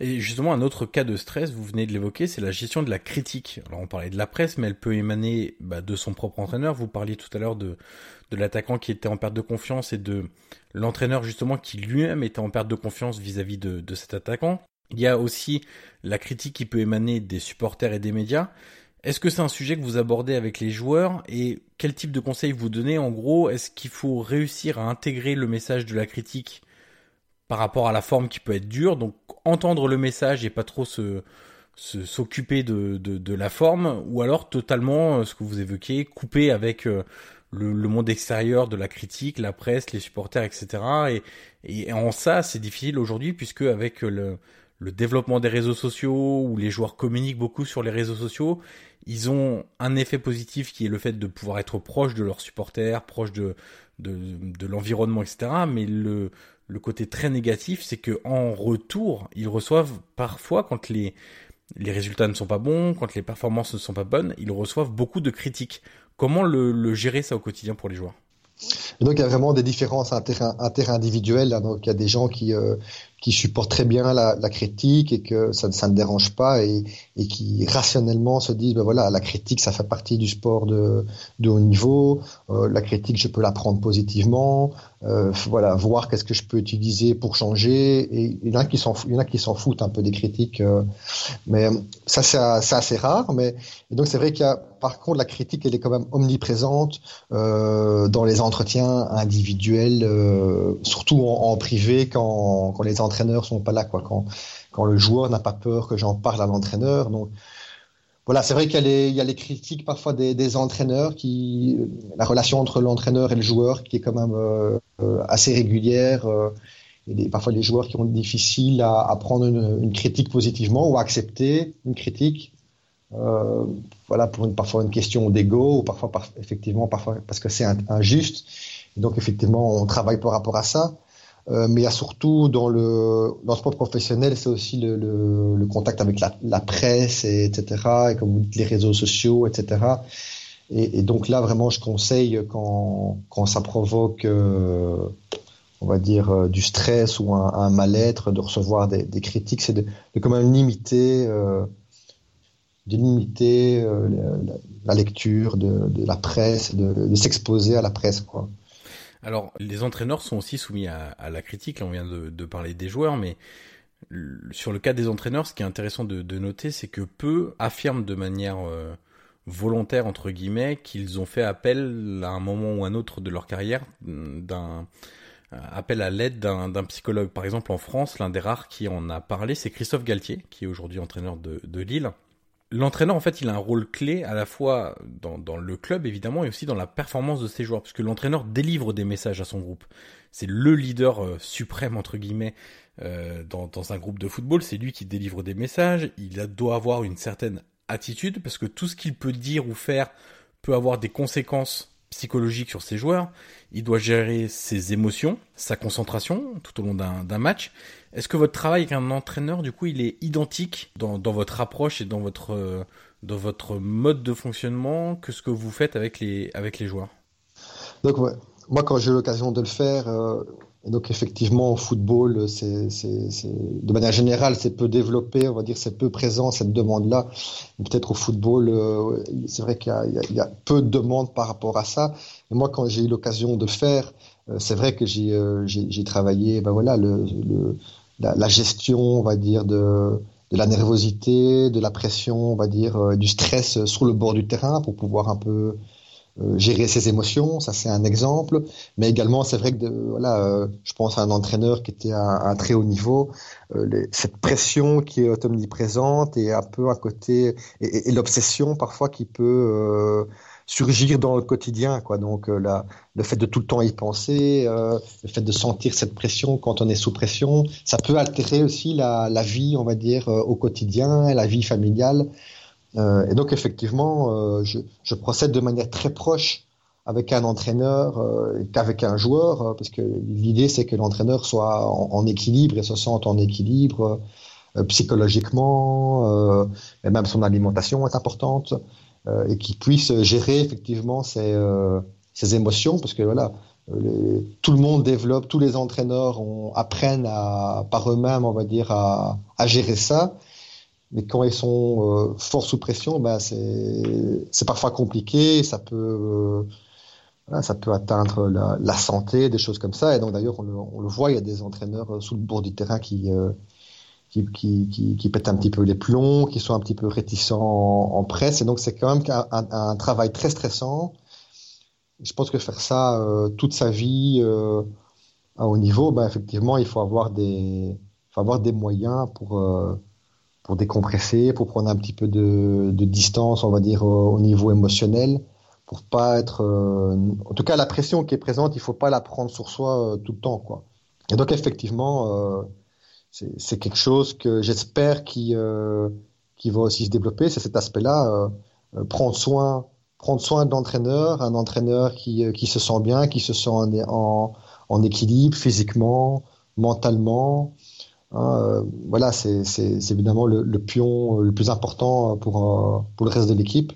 Et justement, un autre cas de stress, vous venez de l'évoquer, c'est la gestion de la critique. Alors on parlait de la presse, mais elle peut émaner bah, de son propre entraîneur. Vous parliez tout à l'heure de, de l'attaquant qui était en perte de confiance et de l'entraîneur justement qui lui-même était en perte de confiance vis-à-vis de, de cet attaquant. Il y a aussi la critique qui peut émaner des supporters et des médias. Est-ce que c'est un sujet que vous abordez avec les joueurs et quel type de conseils vous donnez? En gros, est-ce qu'il faut réussir à intégrer le message de la critique par rapport à la forme qui peut être dure? Donc entendre le message et pas trop se s'occuper de, de, la forme, ou alors totalement euh, ce que vous évoquez, couper avec euh, le, monde extérieur de la critique, la presse, les supporters, etc. Et, et en ça, c'est difficile aujourd'hui puisque avec le, le développement des réseaux sociaux, où les joueurs communiquent beaucoup sur les réseaux sociaux, ils ont un effet positif qui est le fait de pouvoir être proche de leurs supporters, proche de, de, de l'environnement, etc. Mais le, le côté très négatif, c'est que en retour, ils reçoivent parfois quand les les résultats ne sont pas bons, quand les performances ne sont pas bonnes, ils reçoivent beaucoup de critiques. Comment le, gérer ça au quotidien pour les joueurs? Donc il y a vraiment des différences interindividuelles. Donc il y a des gens qui, euh, qui supportent très bien la, critique et que ça, ne dérange pas et, qui rationnellement se disent ben voilà la critique ça fait partie du sport de, haut niveau. Euh, la critique je peux la prendre positivement. Euh, voilà voir qu'est-ce que je peux utiliser pour changer. Et il y en a qui s'en il y en a qui s'en foutent un peu des critiques euh, mais ça c'est assez rare mais donc c'est vrai qu'il y a par contre la critique elle est quand même omniprésente dans les entretiens individuels surtout en, privé quand, quand les entraîneurs sont pas là, quoi. Quand, quand le joueur n'a pas peur que j'en parle à l'entraîneur. Donc, voilà, c'est vrai qu'il y, a les critiques parfois des, entraîneurs, qui, la relation entre l'entraîneur et le joueur qui est quand même euh, euh, assez régulière. Euh, et parfois les joueurs qui ont difficile à, prendre une, critique positivement ou à accepter une critique. voilà, pour une, parfois une question d'ego ou parfois effectivement parfois parce que c'est injuste. Donc effectivement, on travaille par rapport à ça. Euh, mais il y a surtout dans le dans le sport professionnel, c'est aussi le, le, le, contact avec la, la presse, et, etc. Et comme vous dites, les réseaux sociaux, etc. Et, et donc là, vraiment, je conseille quand quand ça provoque, euh, on va dire, euh, du stress ou un, un mal-être, de recevoir des, des critiques, c'est de, de, quand même limiter, euh, de limiter la, la, lecture de, de la presse, de, de s'exposer à la presse, quoi. Alors, les entraîneurs sont aussi soumis à, la critique. On vient de, parler des joueurs, mais sur le cas des entraîneurs, ce qui est intéressant de, noter, c'est que peu affirment de manière euh, volontaire, entre guillemets, qu'ils ont fait appel à un moment ou un autre de leur carrière d'un appel à l'aide d'un psychologue. Par exemple, en France, l'un des rares qui en a parlé, c'est Christophe Galtier, qui est aujourd'hui entraîneur de Lille l'entraîneur, en fait, il a un rôle clé à la fois dans, le club, évidemment, et aussi dans la performance de ses joueurs, puisque l'entraîneur délivre des messages à son groupe. C'est le leader euh, suprême, entre guillemets, euh, dans, un groupe de football. C'est lui qui délivre des messages. Il doit avoir une certaine attitude, parce que tout ce qu'il peut dire ou faire peut avoir des conséquences psychologiques sur ses joueurs. Il doit gérer ses émotions, sa concentration tout au long d'un match. Est-ce que votre travail avec un entraîneur, du coup, il est identique dans, votre approche et dans votre, euh, dans votre mode de fonctionnement que ce que vous faites avec les, avec les joueurs? Donc, moi, quand j'ai l'occasion de le faire, euh, donc effectivement, au football, c'est, de manière générale, c'est peu développé, on va dire, c'est peu présent cette demande-là. Peut-être au football, euh, c'est vrai qu'il y, a, peu de demandes par rapport à ça. Et moi, quand j'ai eu l'occasion de faire, c'est vrai que j'ai, j'ai, travaillé, ben voilà, le, le la, la, gestion, on va dire, de, de, la nervosité, de la pression, on va dire, euh, du stress sur le bord du terrain pour pouvoir un peu euh, gérer ses émotions. Ça, c'est un exemple. Mais également, c'est vrai que de, voilà, euh, je pense à un entraîneur qui était à, un très haut niveau. Les, cette pression qui est omniprésente et un peu à côté et, et l'obsession parfois qui peut surgir dans le quotidien. Quoi. Donc euh, le fait de tout le temps y penser, euh, le fait de sentir cette pression quand on est sous pression, ça peut altérer aussi la, la vie, on va dire, euh, au quotidien, la vie familiale. Euh, et donc effectivement, euh, je, procède de manière très proche avec un entraîneur qu'avec un joueur, parce que l'idée c'est que l'entraîneur soit en, équilibre et se sente en équilibre psychologiquement, et même son alimentation est importante. Euh, et qui puisse gérer effectivement ses, euh, émotions, parce que voilà, tout le monde développe, tous les entraîneurs apprennent par eux-mêmes, on va dire, à, gérer ça. Mais quand ils sont euh, fort sous pression, ben c'est parfois compliqué, ça peut, euh, ça peut atteindre la, la, santé, des choses comme ça. Et donc d'ailleurs, on, on, le voit, il y a des entraîneurs sous le bord du terrain qui, euh, qui, qui, qui, pètent un petit peu les plombs, qui sont un petit peu réticents en, presse. Et donc, c'est quand même un, un, travail très stressant. Je pense que faire ça euh, toute sa vie euh, à haut niveau, ben, effectivement, il faut avoir des, faut avoir des moyens pour, euh, pour décompresser, pour prendre un petit peu de, de distance, on va dire, au, niveau émotionnel, pour pas être. Euh, en tout cas, la pression qui est présente, il faut pas la prendre sur soi euh, tout le temps. Quoi. Et donc, effectivement c'est quelque chose que j'espère qui euh, qui va aussi se développer. C'est cet aspect-là, euh, euh, prendre soin prendre soin d'entraîneur, un entraîneur qui, qui se sent bien, qui se sent en, en, en équilibre physiquement, mentalement. Hein, voilà, c'est évidemment le, pion le plus important pour, pour le reste de l'équipe.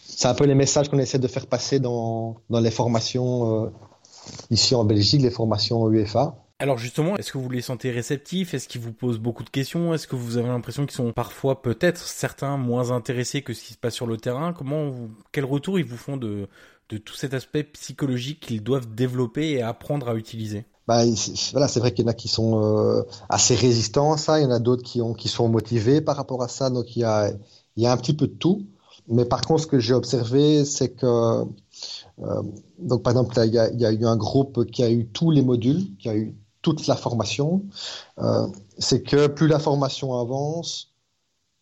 C'est un peu les messages qu'on essaie de faire passer dans, dans les formations ici en Belgique, les formations UEFA. Alors justement, est-ce que vous les sentez réceptifs? Est-ce qu'ils vous posent beaucoup de questions? Est-ce que vous avez l'impression qu'ils sont parfois peut-être certains moins intéressés que ce qui se passe sur le terrain? Comment quel retour ils vous font de, de tout cet aspect psychologique qu'ils doivent développer et apprendre à utiliser? Bah, voilà, c'est vrai qu'il y en a qui sont euh, assez résistants à ça, il y en a d'autres qui, ont, qui sont motivés par rapport à ça, donc il y a, il y a un petit peu de tout. Mais par contre, ce que j'ai observé, c'est que euh, donc par exemple, il y, a, il y, a, eu un groupe qui a eu tous les modules, qui a eu toute la formation, euh, c'est que plus la formation avance,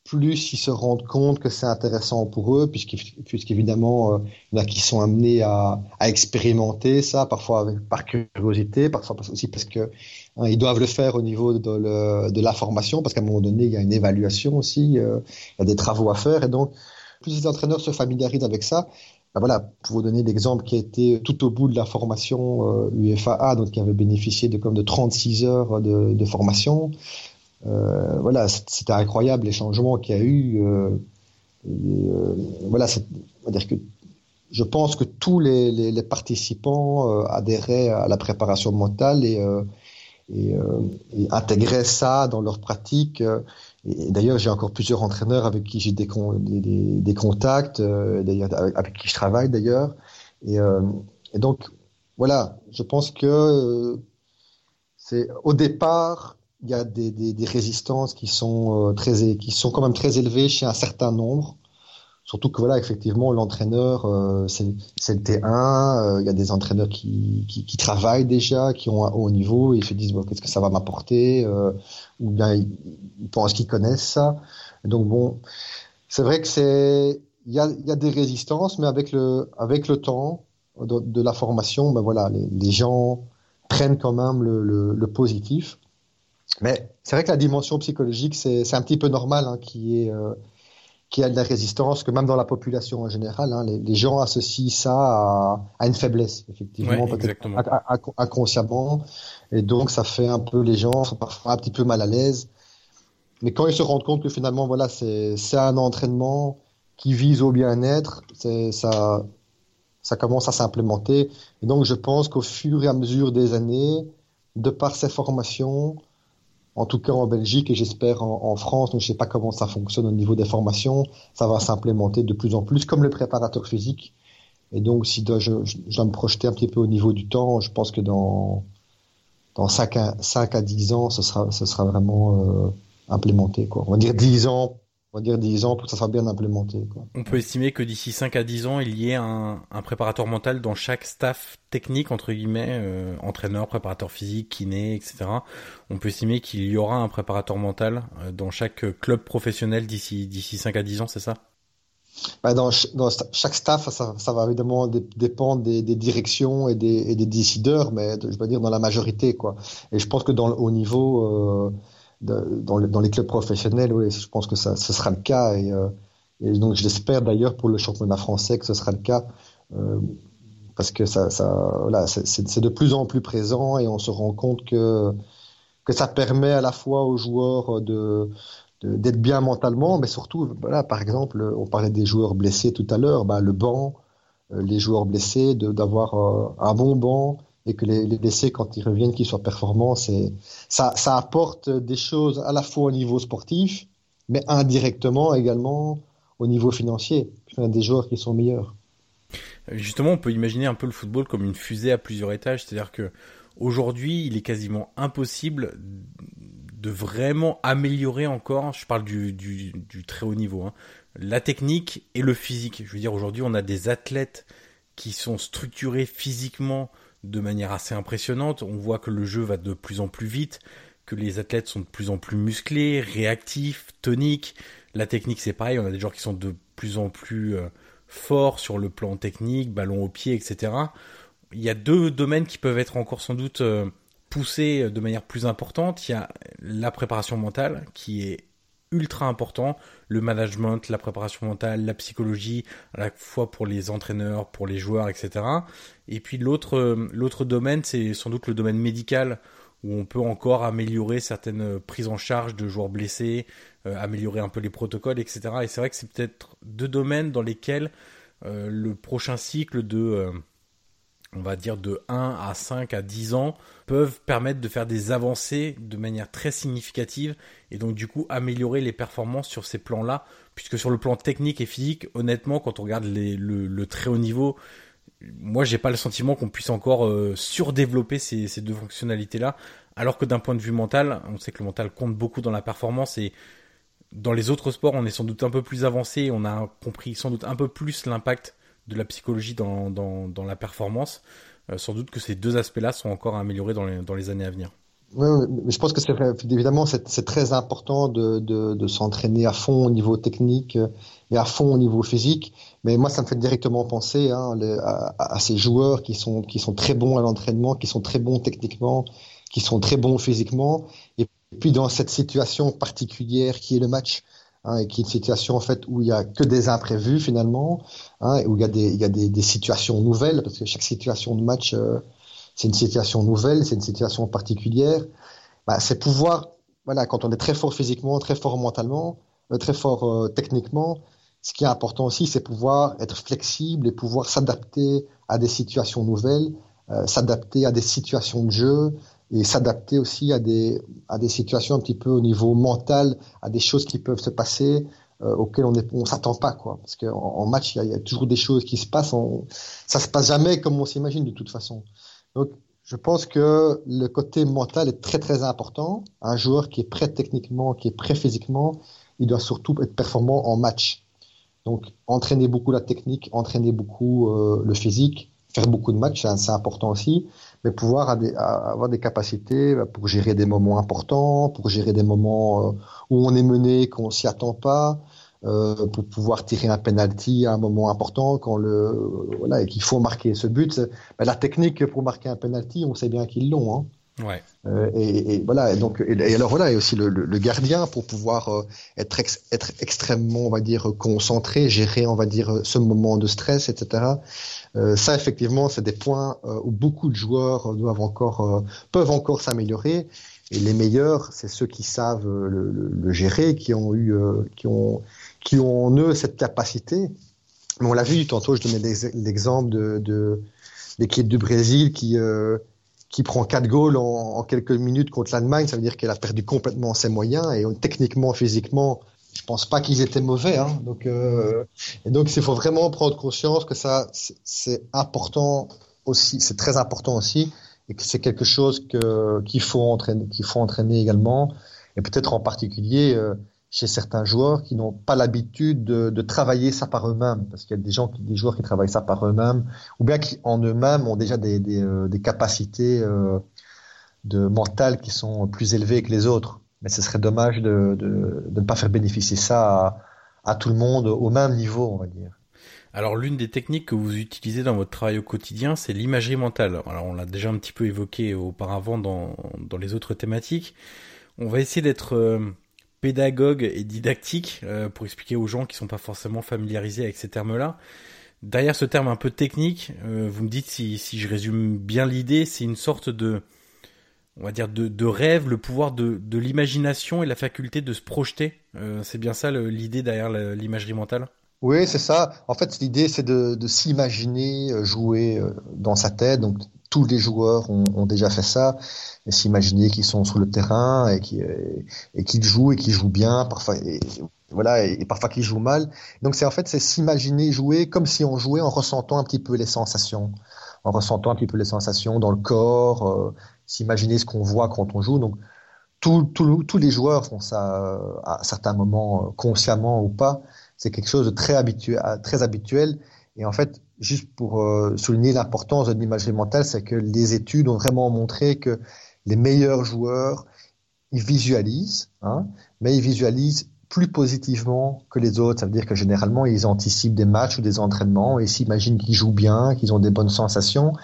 plus ils se rendent compte que c'est intéressant pour eux, puisqu'évidemment, euh, il y en a qui sont amenés à, expérimenter ça, parfois avec, par curiosité, parfois aussi parce que hein, ils doivent le faire au niveau de, la formation, parce qu'à un moment donné, il y a une évaluation aussi, euh, il y a des travaux à faire, et donc plus les entraîneurs se familiarisent avec ça, ben voilà, pour vous donner l'exemple qui a été tout au bout de la formation euh, UFAA, donc qui avait bénéficié de comme de 36 heures de, formation, voilà, c'était incroyable les changements qu'il y a eu. Euh, euh, voilà, dire que je pense que tous les, les, les participants adhéraient à la préparation mentale et, et, et, intégraient ça dans leur pratique. Et, d'ailleurs, j'ai encore plusieurs entraîneurs avec qui j'ai des, des, des, contacts, d'ailleurs avec, avec, qui je travaille d'ailleurs. Et, donc, voilà, je pense que c'est au départ il y a des, des, des résistances qui sont euh, très qui sont quand même très élevées chez un certain nombre. Surtout que voilà, effectivement, l'entraîneur, euh, c'est le T1. Euh, il y a des entraîneurs qui, qui, qui, travaillent déjà, qui ont un haut niveau, ils se disent bon, qu'est-ce que ça va m'apporter, ou bien ils, pensent qu'ils connaissent ça. donc bon, c'est vrai que c'est il y a, y a des résistances, mais avec le avec le temps de, de la formation, ben voilà, les, les gens prennent quand même le, le, le positif. Mais c'est vrai que la dimension psychologique, c'est un petit peu normal hein, qui est euh, qui a de la résistance, que même dans la population en général, hein, les, les, gens associent ça à, à une faiblesse, effectivement, peut-être inconsciemment, et donc ça fait un peu les gens sont parfois un petit peu mal à l'aise. Mais quand ils se rendent compte que finalement, voilà, c'est un entraînement qui vise au bien-être, ça ça commence à s'implémenter. Et donc, je pense qu'au fur et à mesure des années, de par ces formations, en tout cas en Belgique et j'espère en, France. Donc je sais pas comment ça fonctionne au niveau des formations. Ça va s'implémenter de plus en plus comme le préparateur physique. Et donc si je, dois me projeter un petit peu au niveau du temps, je pense que dans dans 5 à, 5 à 10 ans, ce sera, ce sera vraiment euh, implémenté. Quoi. On va dire 10 ans on va dire 10 ans pour que ça soit bien implémenté. Quoi. On peut estimer que d'ici 5 à 10 ans, il y ait un, un préparateur mental dans chaque staff technique, entre guillemets, euh, entraîneur, préparateur physique, kiné, etc. On peut estimer qu'il y aura un préparateur mental euh, dans chaque club professionnel d'ici d'ici 5 à 10 ans, c'est ça? Bah dans, dans, chaque staff, ça, ça va évidemment dépendre des, des, directions et des, et des décideurs, mais je veux dire dans la majorité. quoi. Et je pense que dans le haut niveau... Euh, dans, dans, les clubs professionnels, oui, je pense que ça, ce sera le cas. Et, euh, et donc, je l'espère d'ailleurs pour le championnat français que ce sera le cas. Euh, parce que ça, ça voilà, c'est de plus en plus présent et on se rend compte que, que ça permet à la fois aux joueurs de d'être bien mentalement, mais surtout, voilà, par exemple, on parlait des joueurs blessés tout à l'heure, bah, le banc, euh, les joueurs blessés, d'avoir un bon banc, et que les, les quand ils reviennent, qu'ils soient performants, ça, ça apporte des choses à la fois au niveau sportif, mais indirectement également au niveau financier. Il y a des joueurs qui sont meilleurs. Justement, on peut imaginer un peu le football comme une fusée à plusieurs étages, c'est-à-dire que aujourd'hui, il est quasiment impossible de vraiment améliorer encore. Je parle du très haut niveau, hein, la technique et le physique. Je veux dire, aujourd'hui, on a des athlètes qui sont structurés physiquement de manière assez impressionnante. On voit que le jeu va de plus en plus vite, que les athlètes sont de plus en plus musclés, réactifs, toniques. La technique, c'est pareil, on a des joueurs qui sont de plus en plus euh, forts sur le plan technique, ballon au pied, etc. Il y a deux domaines qui peuvent être encore sans doute euh, poussés de manière plus importante. Il y a la préparation mentale, qui est ultra important, le management, la préparation mentale, la psychologie, à la fois pour les entraîneurs, pour les joueurs, etc. Et puis l'autre euh, l'autre domaine, c'est sans doute le domaine médical où on peut encore améliorer certaines prises en charge de joueurs blessés, euh, améliorer un peu les protocoles, etc. Et c'est vrai que c'est peut-être deux domaines dans lesquels euh, le prochain cycle de on va dire de 1 à 5 à 10 ans, peuvent permettre de faire des avancées de manière très significative et donc du coup améliorer les performances sur ces plans-là, puisque sur le plan technique et physique, honnêtement, quand on regarde le, très haut niveau, moi j'ai pas le sentiment qu'on puisse encore euh, surdévelopper ces, ces deux fonctionnalités-là, alors que d'un point de vue mental, on sait que le mental compte beaucoup dans la performance et dans les autres sports, on est sans doute un peu plus avancé, on a compris sans doute un peu plus l'impact de la psychologie dans, dans, la performance, euh, sans doute que ces deux aspects-là sont encore améliorés dans les, dans les années à venir. Oui, mais je pense que c'est évidemment c'est très important de, de, s'entraîner à fond au niveau technique et à fond au niveau physique. Mais moi, ça me fait directement penser hein, à, à, ces joueurs qui sont qui sont très bons à l'entraînement, qui sont très bons techniquement, qui sont très bons physiquement, et puis dans cette situation particulière qui est le match. Hein, et qui est une situation en fait où il y a que des imprévus finalement, hein, où il y a des il y a des, situations nouvelles parce que chaque situation de match euh, c'est une situation nouvelle, c'est une situation particulière. Bah, c'est pouvoir, voilà, quand on est très fort physiquement, très fort mentalement, euh, très fort euh, techniquement, ce qui est important aussi, c'est pouvoir être flexible et pouvoir s'adapter à des situations nouvelles, s'adapter à des situations de jeu et s'adapter aussi à des, à des situations un petit peu au niveau mental, à des choses qui peuvent se passer auxquelles on ne s'attend pas. Quoi. Parce qu'en en match, il y, y, a toujours des choses qui se passent. On, ça se passe jamais comme on s'imagine de toute façon. Donc, je pense que le côté mental est très très important. Un joueur qui est prêt techniquement, qui est prêt physiquement, il doit surtout être performant en match. Donc, entraîner beaucoup la technique, entraîner beaucoup euh, le physique, faire beaucoup de matchs, c'est important aussi, mais pouvoir avoir des capacités pour gérer des moments importants, pour gérer des moments euh, où on est mené, qu'on s'y attend pas, euh, pour pouvoir tirer un penalty à un moment important quand le voilà et qu'il faut marquer ce but. Ben, la technique pour marquer un penalty, on sait bien qu'ils l'ont. Hein. Ouais. Euh, et, et, voilà. Et donc et, alors voilà et aussi le, le, gardien pour pouvoir euh, être être extrêmement on va dire concentré, gérer on va dire ce moment de stress, etc. Euh, ça effectivement c'est des points euh, où beaucoup de joueurs doivent encore peuvent encore s'améliorer. Et les meilleurs, c'est ceux qui savent le, gérer, qui ont eu, qui ont qui ont en eux cette capacité. Mais on l'a vu tantôt, je donnais l'exemple de, de l'équipe du Brésil qui euh, qui prend quatre goals en, en quelques minutes contre l'Allemagne. Ça veut dire qu'elle a perdu complètement ses moyens et techniquement, physiquement, je pense pas qu'ils étaient mauvais. Hein. Donc euh, et donc il faut vraiment prendre conscience que ça c'est important aussi, c'est très important aussi et que c'est quelque chose qu'il faut entraîner, également et peut-être en particulier. Euh, chez certains joueurs qui n'ont pas l'habitude de, travailler ça par eux-mêmes, parce qu'il y a des gens, des joueurs qui travaillent ça par eux-mêmes, ou bien qui en eux-mêmes ont déjà des, euh, capacités euh, de mentales qui sont plus élevées que les autres. Mais ce serait dommage de, de, de ne pas faire bénéficier ça à, à, tout le monde au même niveau, on va dire. Alors l'une des techniques que vous utilisez dans votre travail au quotidien, c'est l'imagerie mentale. Alors on l'a déjà un petit peu évoqué auparavant dans, dans les autres thématiques. On va essayer d'être euh, pédagogue et didactique euh, pour expliquer aux gens qui sont pas forcément familiarisés avec ces termes-là. Derrière ce terme un peu technique, euh, vous me dites si, si je résume bien l'idée, c'est une sorte de, on va dire de, de rêve, le pouvoir de, de l'imagination et la faculté de se projeter. Euh, c'est bien ça l'idée derrière l'imagerie mentale? Oui, c'est ça. En fait, l'idée, c'est de, de s'imaginer jouer dans sa tête. Donc, tous les joueurs ont, ont déjà fait ça et s'imaginer qu'ils sont sur le terrain et qu'ils et qu'ils jouent et qu'ils jouent bien, parfois et, voilà et, parfois qu'ils jouent mal. Donc c'est en fait c'est s'imaginer jouer comme si on jouait en ressentant un petit peu les sensations, en ressentant un petit peu les sensations dans le corps, euh, s'imaginer ce qu'on voit quand on joue. Donc tous les joueurs font ça euh, à certains moments euh, consciemment ou pas. C'est quelque chose de très habituel, très habituel. Et en fait, juste pour souligner l'importance de l'imagerie mentale, c'est que les études ont vraiment montré que les meilleurs joueurs, ils visualisent, hein, mais ils visualisent plus positivement que les autres. Ça veut dire que généralement, ils anticipent des matchs ou des entraînements et s'imaginent qu'ils jouent bien, qu'ils ont des bonnes sensations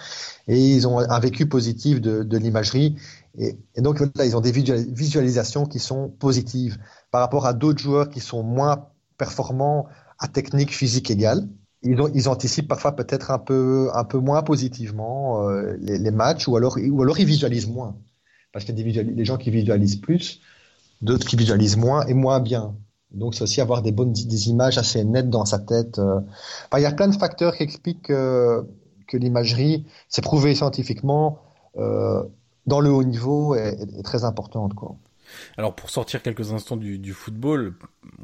et ils ont un vécu positif de, de l'imagerie. Et, donc, là, ils ont des visualisations qui sont positives par rapport à d'autres joueurs qui sont moins performants à technique physique égale. Ils, ont, ils anticipent parfois peut-être un peu, un peu moins positivement euh, les, matchs ou alors, ou alors ils visualisent moins parce qu'il y a des, gens qui visualisent plus, d'autres qui visualisent moins et moins bien. Donc c'est aussi avoir des bonnes des images assez nettes dans sa tête. Euh. Il y a plein de facteurs qui expliquent que, que l'imagerie, c'est prouvé scientifiquement, euh, dans le haut niveau est, est, très importante. Quoi. Alors pour sortir quelques instants du, football,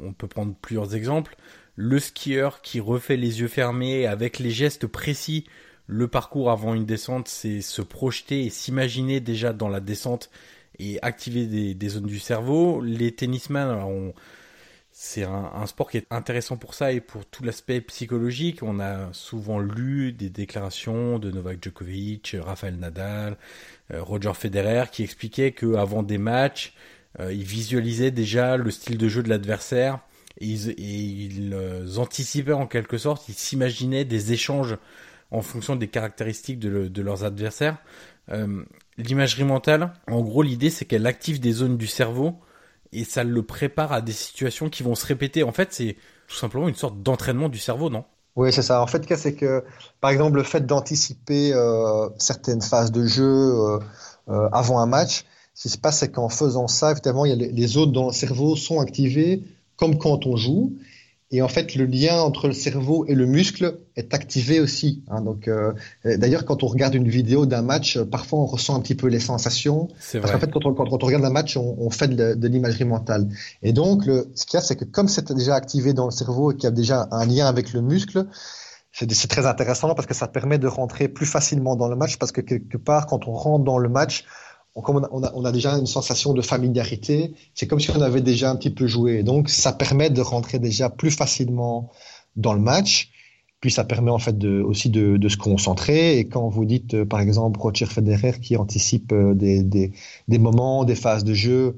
on peut prendre plusieurs exemples. Le skieur qui refait les yeux fermés avec les gestes précis le parcours avant une descente, c'est se projeter et s'imaginer déjà dans la descente et activer des, des, zones du cerveau. Les tennisman, alors c'est un, sport qui est intéressant pour ça et pour tout l'aspect psychologique. On a souvent lu des déclarations de Novak Djokovic, Rafael Nadal, euh, Roger Federer qui expliquaient qu'avant des matchs, euh, ils visualisaient déjà le style de jeu de l'adversaire et ils, euh, anticipaient en quelque sorte, ils s'imaginaient des échanges en fonction des caractéristiques de, de leurs adversaires. L'imagerie mentale, en gros, l'idée c'est qu'elle active des zones du cerveau et ça le prépare à des situations qui vont se répéter. En fait, c'est tout simplement une sorte d'entraînement du cerveau, non? Oui, c'est ça. En fait, c'est que, par exemple, le fait d'anticiper euh, certaines phases de jeu euh, euh, avant un match, ce qui se passe, c'est qu'en faisant ça, évidemment, il y a les, les autres dans le cerveau sont activés comme quand on joue. Et en fait, le lien entre le cerveau et le muscle est activé aussi. Hein. donc, euh, d'ailleurs, quand on regarde une vidéo d'un match, euh, parfois on ressent un petit peu les sensations. Parce qu'en fait, quand on, quand, on, regarde un match, on, on fait de, de l'imagerie mentale. Et donc, le, ce qu'il y a, c'est que comme c'est déjà activé dans le cerveau et qu'il y a déjà un lien avec le muscle, c'est très intéressant parce que ça permet de rentrer plus facilement dans le match parce que quelque part, quand on rentre dans le match, on, a, déjà une sensation de familiarité. C'est comme si on avait déjà un petit peu joué. Donc, ça permet de rentrer déjà plus facilement dans le match. Puis, ça permet en fait de, aussi de, se concentrer. Et quand vous dites, euh, par exemple, Roger Federer qui anticipe euh, des, moments, des phases de jeu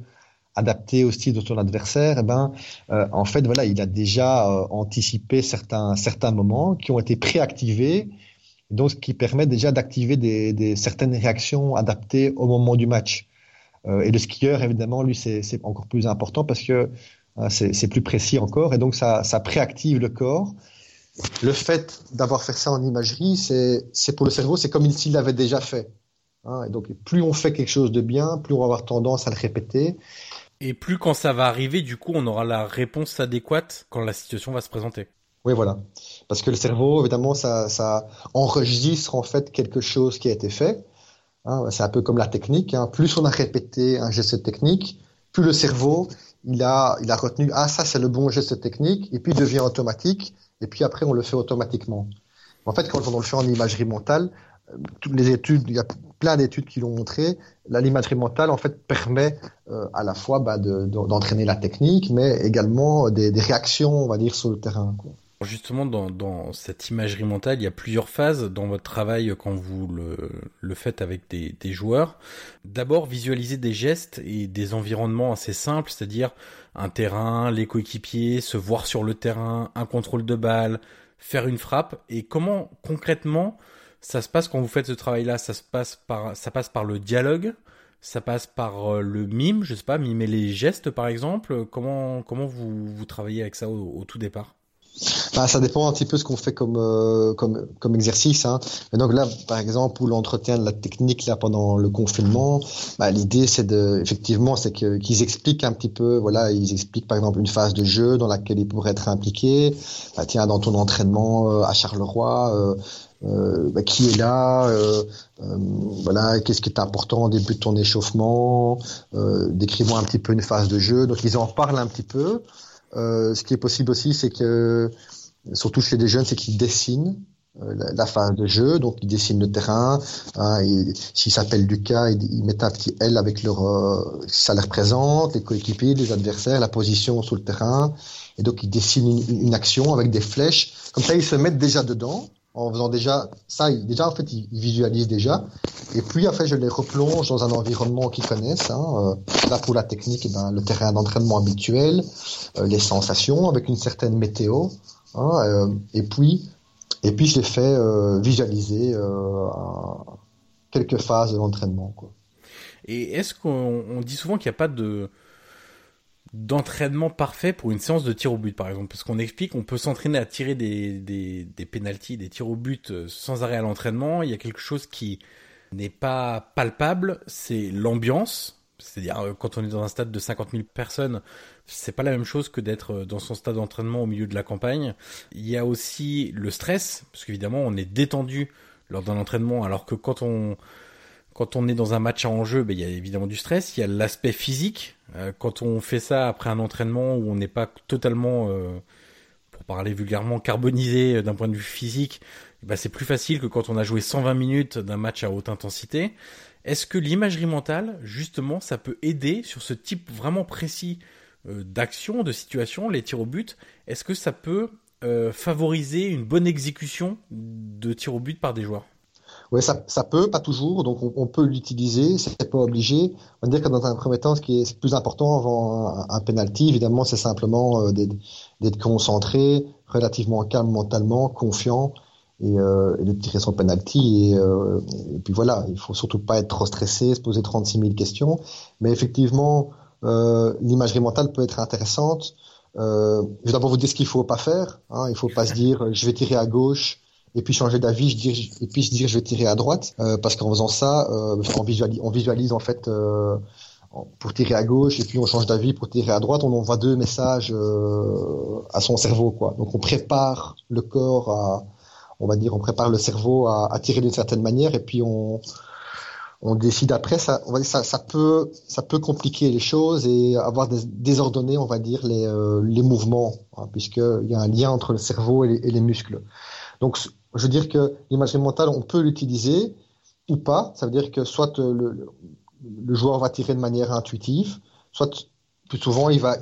adaptés au style de son adversaire, eh ben, euh, en fait, voilà, il a déjà anticipé certains, certains moments qui ont été préactivés donc ce qui permet déjà d'activer des, des, certaines réactions adaptées au moment du match. Euh, et le skieur, évidemment, lui, c'est encore plus important parce que euh, c'est plus précis encore, et donc ça, ça préactive le corps. Le fait d'avoir fait ça en imagerie, c'est pour le cerveau, c'est comme s'il l'avait déjà fait. Hein, et donc plus on fait quelque chose de bien, plus on va avoir tendance à le répéter. Et plus quand ça va arriver, du coup, on aura la réponse adéquate quand la situation va se présenter. Oui, voilà. Parce que le cerveau, évidemment, ça, ça enregistre en fait quelque chose qui a été fait. Hein, c'est un peu comme la technique. Hein. Plus on a répété un geste technique, plus le cerveau, il a, il a retenu, ah, ça, c'est le bon geste technique, et puis il devient automatique, et puis après, on le fait automatiquement. En fait, quand on le fait en imagerie mentale, euh, toutes les études, il y a plein d'études qui l'ont montré, l'imagerie mentale en fait permet euh, à la fois bah, d'entraîner la technique, mais également des, des, réactions, on va dire, sur le terrain. Justement, dans, dans, cette imagerie mentale, il y a plusieurs phases dans votre travail quand vous le, le faites avec des, des joueurs. D'abord, visualiser des gestes et des environnements assez simples, c'est-à-dire un terrain, les coéquipiers, se voir sur le terrain, un contrôle de balle, faire une frappe. Et comment concrètement ça se passe quand vous faites ce travail-là? Ça se passe par, ça passe par le dialogue, ça passe par euh, le mime, je sais pas, mimer les gestes par exemple? Comment comment vous, vous travaillez avec ça au tout départ? Bah, ça dépend un petit peu ce qu'on fait comme, euh, comme, comme exercice. Hein. Et donc là, par exemple, pour l'entretien de la technique là pendant le confinement, bah, l'idée c'est de, effectivement, c'est qu'ils expliquent un petit peu. Voilà, ils expliquent par exemple une phase de jeu dans laquelle ils pourraient être impliqués. Bah, tiens, dans ton entraînement euh, à Charleroi. Euh, euh, bah, qui est là, euh, euh, voilà, qu'est-ce qui est important au début de ton échauffement, euh, décris-moi un petit peu une phase de jeu. Donc ils en parlent un petit peu. Euh, ce qui est possible aussi, c'est que, surtout chez les jeunes, c'est qu'ils dessinent euh, la, phase de jeu, donc ils dessinent le terrain. Hein, S'ils s'appellent Lucas, ils, ils, mettent un petit L avec leur, euh, ça les représente, les coéquipiers, les adversaires, la position sur le terrain. Et donc ils dessinent une, une action avec des flèches. Comme ça, ils se mettent déjà dedans en faisant déjà ça, déjà en fait ils, visualisent déjà. Et puis après je les replonge dans un environnement qu'ils connaissent. Hein, euh, là pour la technique, eh ben, le terrain d'entraînement habituel, euh, les sensations avec une certaine météo. Hein, euh, et puis et puis je les fais visualiser quelques phases de l'entraînement. Et est-ce qu'on dit souvent qu'il n'y a pas de d'entraînement parfait pour une séance de tir au but, par exemple. Parce qu'on explique, on peut s'entraîner à tirer des, des, des pénalties, des tirs au but euh, sans arrêt à l'entraînement. Il y a quelque chose qui n'est pas palpable, c'est l'ambiance. C'est-à-dire, euh, quand on est dans un stade de 50 000 personnes, c'est pas la même chose que d'être euh, dans son stade d'entraînement au milieu de la campagne. Il y a aussi le stress, parce qu'évidemment, on est détendu lors d'un entraînement, alors que quand on, quand on est dans un match à enjeu, ben, il y a évidemment du stress, il y a l'aspect physique. Euh, quand on fait ça après un entraînement où on n'est pas totalement, euh, pour parler vulgairement, carbonisé d'un point de vue physique, ben, c'est plus facile que quand on a joué 120 minutes d'un match à haute intensité. Est-ce que l'imagerie mentale, justement, ça peut aider sur ce type vraiment précis d'action, de situation, les tirs au but, est-ce que ça peut favoriser une bonne exécution de tirs au but par des joueurs? Oui, ça, ça, peut, pas toujours. Donc, on, peut l'utiliser, c'est pas obligé. On va dire que dans un premier temps, ce qui est plus important avant un, un penalty, évidemment, c'est simplement euh, d'être concentré, relativement calme mentalement, confiant, et, euh, de tirer son penalty. Et, euh, et, puis voilà, il faut surtout pas être trop stressé, se poser 36 000 questions. Mais effectivement, l'imagerie mentale peut être intéressante. Je vais d'abord vous dire ce qu'il faut pas faire. Hein. Il faut pas se dire, je vais tirer à gauche et puis changer d'avis, je dis, et puis se dire je vais tirer à droite, euh, parce qu'en faisant ça, euh, on, visualise, on visualise en fait euh, pour tirer à gauche, et puis on change d'avis pour tirer à droite, on envoie deux messages euh, à son cerveau, quoi. Donc on prépare le corps à, on va dire, on prépare le cerveau à, à tirer d'une certaine manière, et puis on on décide après, ça, on va dire, ça, ça peut, ça peut compliquer les choses et avoir des, désordonné, on va dire, les, euh, les mouvements, hein, puisqu'il y a un lien entre le cerveau et les, et les muscles. Donc, je veux dire que l'imagerie mentale, on peut l'utiliser ou pas. Ça veut dire que soit euh, le, joueur va tirer de manière intuitive, soit plus souvent il va,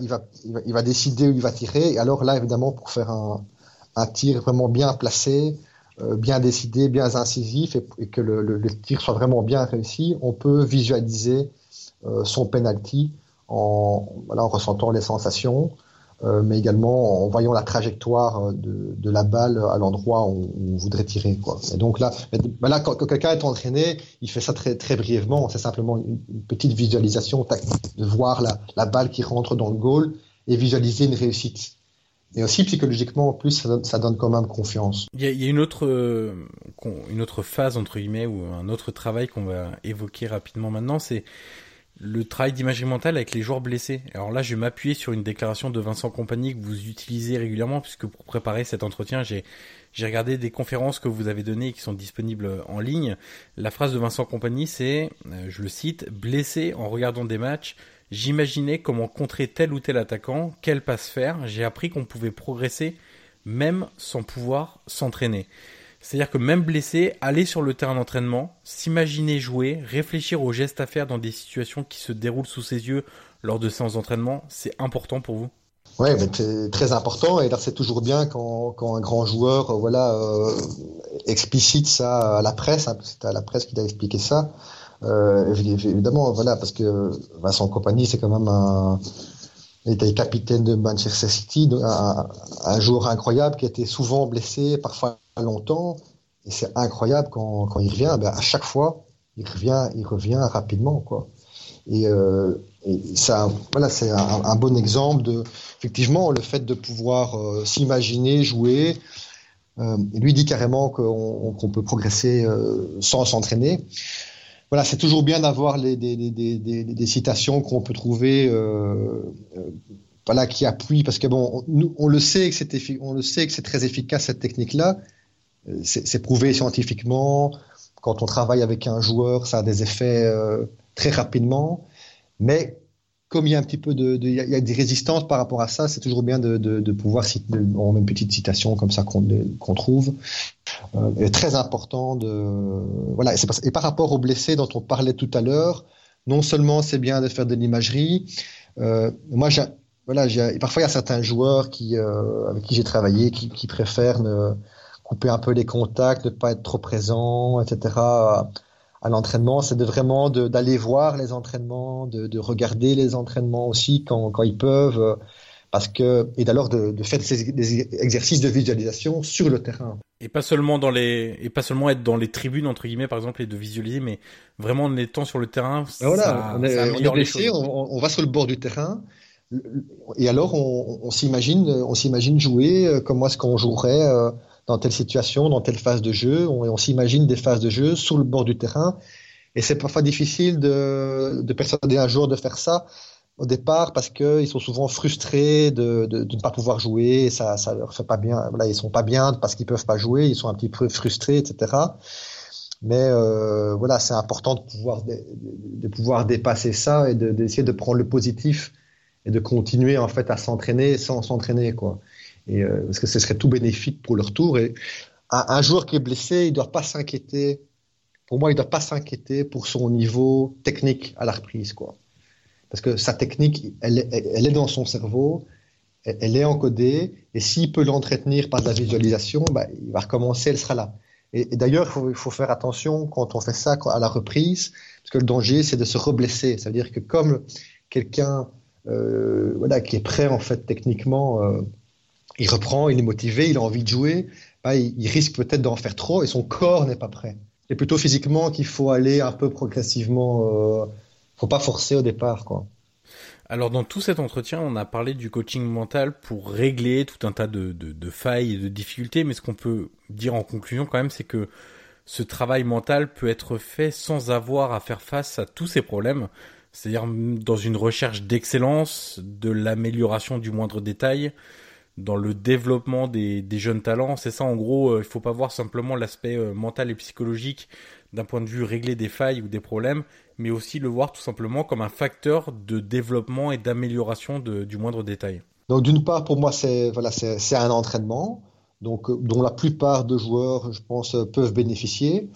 décider où il va tirer. Et alors là, évidemment, pour faire un, tir vraiment bien placé, euh, bien décidé, bien incisif, et, que le, tir soit vraiment bien réussi, on peut visualiser euh, son penalty en, ressentant les sensations, mais également en voyant la trajectoire de, de la balle à l'endroit où on voudrait tirer. Quoi. Et donc là, ben là quand, quelqu'un est entraîné, il fait ça très, très brièvement. C'est simplement une, une, petite visualisation de voir la, la, balle qui rentre dans le goal et visualiser une réussite. Et aussi psychologiquement, en plus, ça donne, ça donne quand même confiance. Il y a, il y a une autre euh, une autre phase entre guillemets ou un autre travail qu'on va évoquer rapidement maintenant, c'est le travail d'imagerie mentale avec les joueurs blessés. Alors là, je vais m'appuyer sur une déclaration de Vincent Compagnie que vous utilisez régulièrement, puisque pour préparer cet entretien, j'ai j'ai regardé des conférences que vous avez données et qui sont disponibles en ligne. La phrase de Vincent Compagnie, c'est, euh, je le cite, blessé en regardant des matchs, j'imaginais comment contrer tel ou tel attaquant, quelle passe faire. J'ai appris qu'on pouvait progresser même sans pouvoir s'entraîner. C'est-à-dire que même blessé, aller sur le terrain d'entraînement, s'imaginer jouer, réfléchir aux gestes à faire dans des situations qui se déroulent sous ses yeux lors de séances d'entraînement, c'est important pour vous? Oui, c'est très important. Et là, c'est toujours bien quand, quand, un grand joueur euh, voilà, euh, explicite ça à la presse. Hein, c'est à la presse qu'il a expliqué ça. Euh, évidemment, voilà, parce que Vincent Compagnie, c'est quand même un, il était capitaine de Manchester City, un, joueur incroyable qui était souvent blessé, parfois longtemps. Et c'est incroyable quand, quand il revient. Ben à chaque fois, il revient, il revient rapidement, quoi. Et, euh, et ça, voilà, c'est un, bon exemple de, effectivement, le fait de pouvoir euh, s'imaginer jouer. Euh, lui dit carrément qu'on qu peut progresser euh, sans s'entraîner voilà, c'est toujours bien d'avoir des, des, des, des, citations qu'on peut trouver, euh, voilà, qui appuient, parce que bon, nous, on le sait que c'est on le sait que c'est très efficace cette technique-là. Euh, c'est prouvé scientifiquement. Quand on travaille avec un joueur, ça a des effets euh, très rapidement. Mais comme il y a un petit peu de, de il y a des résistances par rapport à ça, c'est toujours bien de, pouvoir citer, on une petite citation comme ça qu'on trouve. Euh, très important de voilà. Et, par rapport aux blessés dont on parlait tout à l'heure, non seulement c'est bien de faire de l'imagerie. Euh, moi, voilà, parfois il y a certains joueurs avec qui j'ai travaillé qui préfèrent ne, couper un peu les contacts, ne pas être trop présent, etc à l'entraînement, c'est de vraiment d'aller voir les entraînements, de, de, regarder les entraînements aussi quand, quand ils peuvent, euh, parce que et d'alors de, de, faire des, des, exercices de visualisation sur le terrain. Et pas seulement dans les et pas seulement être dans les tribunes entre guillemets par exemple et de visualiser, mais vraiment en étant sur le terrain. Ben voilà, ça, on est, ça on est blessé, on, on, va sur le bord du terrain. Et alors on, on s'imagine, on s'imagine jouer. Euh, Comment est-ce qu'on jouerait euh, dans telle situation, dans telle phase de jeu. On, s'imagine des phases de jeu sous le bord du terrain. Et c'est parfois difficile de, de persuader un joueur de faire ça au départ parce qu'ils sont souvent frustrés de, de, de, ne pas pouvoir jouer. Ça, ça leur fait pas bien. Voilà, ils sont pas bien parce qu'ils peuvent pas jouer. Ils sont un petit peu frustrés, etc. Mais euh, voilà, c'est important de pouvoir de, pouvoir dépasser ça et d'essayer de, de prendre le positif et de continuer en fait à s'entraîner sans s'entraîner quoi et euh, parce que ce serait tout bénéfique pour leur tour. Et un, un joueur qui est blessé, il ne doit pas s'inquiéter. Pour moi, il ne doit pas s'inquiéter pour son niveau technique à la reprise, quoi. parce que sa technique, elle, est dans son cerveau, elle, est encodée, et s'il peut l'entretenir par de la visualisation, bah, il va recommencer, elle sera là. Et, d'ailleurs, il faut, faire attention quand on fait ça à la reprise, parce que le danger, c'est de se reblesser. Ça veut dire que comme quelqu'un euh, voilà, qui est prêt en fait techniquement, euh, il reprend, il est motivé, il a envie de jouer, il, risque peut-être d'en faire trop et son corps n'est pas prêt. C'est plutôt physiquement qu'il faut aller un peu progressivement. Euh, faut pas forcer au départ, quoi. Alors dans tout cet entretien, on a parlé du coaching mental pour régler tout un tas de, de failles et de difficultés, mais ce qu'on peut dire en conclusion quand même, c'est que ce travail mental peut être fait sans avoir à faire face à tous ces problèmes, c'est-à-dire dans une recherche d'excellence, de l'amélioration du moindre détail, dans le développement des, jeunes talents. C'est ça en gros, euh, il faut pas voir simplement l'aspect euh, mental et psychologique d'un point de vue régler des failles ou des problèmes, mais aussi le voir tout simplement comme un facteur de développement et d'amélioration du moindre détail. Donc d'une part, pour moi, c'est voilà, un entraînement, donc euh, dont la plupart de joueurs, je pense, peuvent bénéficier.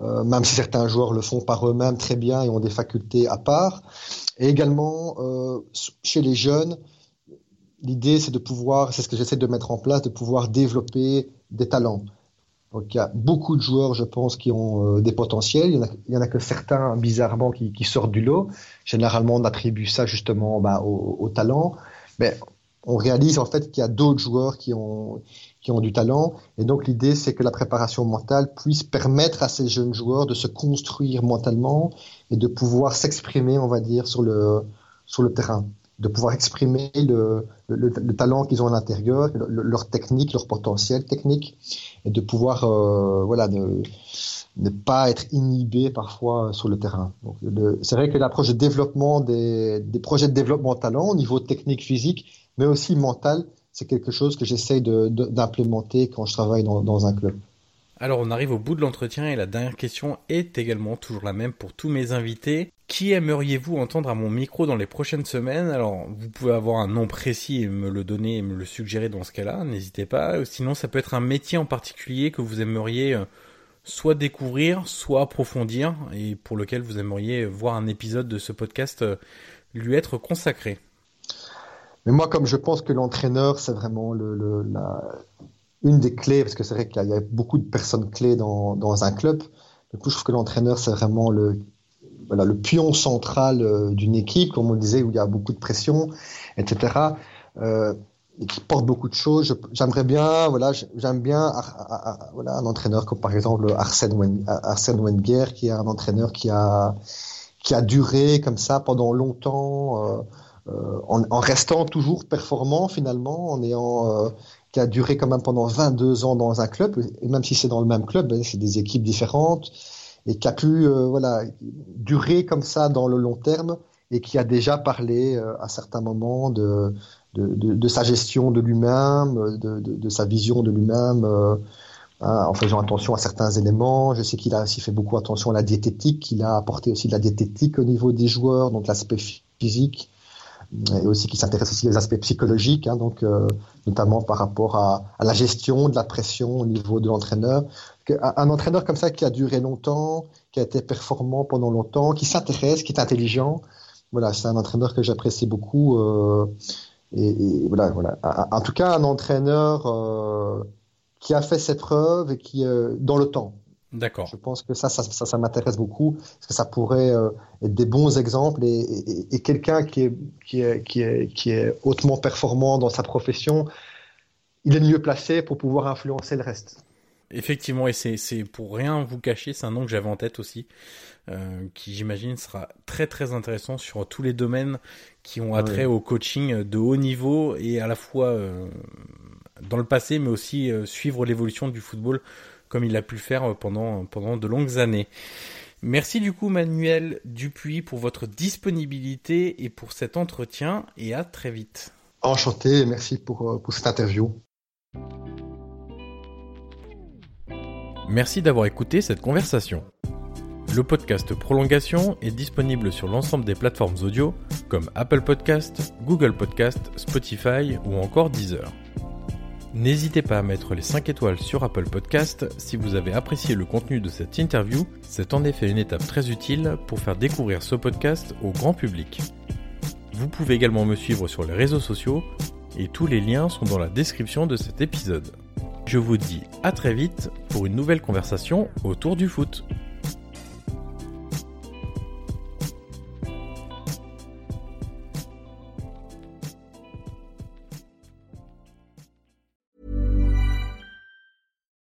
Euh, même si certains joueurs le font par eux-mêmes très bien et ont des facultés à part. Et également, euh, chez les jeunes, l'idée, c'est de pouvoir, c'est ce que j'essaie de mettre en place, de pouvoir développer des talents. Donc il y a beaucoup de joueurs, je pense, qui ont euh, des potentiels. Il y, en a, en a, que certains, bizarrement, qui, qui, sortent du lot. Généralement, on attribue ça justement bah, au, au, talent. Mais on réalise en fait qu'il y a d'autres joueurs qui ont, qui ont du talent. Et donc l'idée, c'est que la préparation mentale puisse permettre à ces jeunes joueurs de se construire mentalement et de pouvoir s'exprimer, on va dire, sur le, sur le terrain, de pouvoir exprimer le, le, le talent qu'ils ont à l'intérieur, leur technique, leur potentiel technique, et de pouvoir, euh, voilà, ne, ne pas être inhibé parfois sur le terrain. C'est vrai que l'approche de développement des, des projets de développement talent au niveau technique, physique, mais aussi mental, c'est quelque chose que j'essaye d'implémenter quand je travaille dans, un club. Alors on arrive au bout de l'entretien et la dernière question est également toujours la même pour tous mes invités. Qui aimeriez-vous entendre à mon micro dans les prochaines semaines? Alors vous pouvez avoir un nom précis et me le donner et me le suggérer dans ce cas-là, n'hésitez pas. Sinon ça peut être un métier en particulier que vous aimeriez euh, soit découvrir, soit approfondir et pour lequel vous aimeriez voir un épisode de ce podcast euh, lui être consacré. Mais moi, comme je pense que l'entraîneur, c'est vraiment le, la, une des clés, parce que c'est vrai qu'il y, a beaucoup de personnes clés dans, dans un club. Du coup, je trouve que l'entraîneur, c'est vraiment le, voilà, le pion central euh, d'une équipe, comme on le disait, où il y a beaucoup de pression, etc. Euh, et qui porte beaucoup de choses. J'aimerais bien, voilà, j'aime bien voilà, un entraîneur comme par exemple Arsène Arsène Wenger, qui est un entraîneur qui a, qui a duré comme ça pendant longtemps. Euh, en, restant toujours performant finalement, en ayant qui a duré quand même pendant 22 ans dans un club, et même si c'est dans le même club, ben, c'est des équipes différentes, et qui a pu euh, voilà durer comme ça dans le long terme, et qui a déjà parlé à certains moments de, de, de, de sa gestion de lui-même, de, de, sa vision de lui-même, hein, en faisant attention à certains éléments. Je sais qu'il a aussi fait beaucoup attention à la diététique, qu'il a apporté aussi de la diététique au niveau des joueurs, donc l'aspect physique et aussi qui s'intéresse aussi aux aspects psychologiques, hein, donc euh, notamment par rapport à, à, la gestion de la pression au niveau de l'entraîneur. Un entraîneur comme ça qui a duré longtemps, qui a été performant pendant longtemps, qui s'intéresse, qui est intelligent, voilà, c'est un entraîneur que j'apprécie beaucoup. Euh, et, et, voilà, voilà. En tout cas, un entraîneur euh, qui a fait ses preuves et qui euh, dans le temps. D'accord. Je pense que ça, ça, ça, ça m'intéresse beaucoup parce que ça pourrait euh, être des bons exemples et, et, et quelqu'un qui est, qui, est, qui, est, qui est hautement performant dans sa profession, il est mieux placé pour pouvoir influencer le reste. Effectivement, et c'est pour rien vous cacher, c'est un nom que j'avais en tête aussi, euh, qui j'imagine sera très très intéressant sur tous les domaines qui ont attrait au coaching de haut niveau et à la fois euh, dans le passé, mais aussi euh, suivre l'évolution du football comme il a pu le faire pendant, pendant de longues années. Merci du coup Manuel Dupuis pour votre disponibilité et pour cet entretien et à très vite. Enchanté merci pour, pour cette interview. Merci d'avoir écouté cette conversation. Le podcast Prolongation est disponible sur l'ensemble des plateformes audio comme Apple Podcast, Google Podcast, Spotify ou encore Deezer. N'hésitez pas à mettre les 5 étoiles sur Apple Podcast si vous avez apprécié le contenu de cette interview, c'est en effet une étape très utile pour faire découvrir ce podcast au grand public. Vous pouvez également me suivre sur les réseaux sociaux et tous les liens sont dans la description de cet épisode. Je vous dis à très vite pour une nouvelle conversation autour du foot.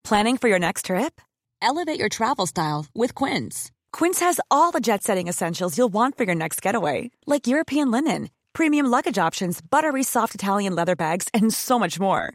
Planning for your next trip? Elevate your travel style with Quince. Quince has all the jet setting essentials you'll want for your next getaway, like European linen, premium luggage options, buttery soft Italian leather bags, and so much more.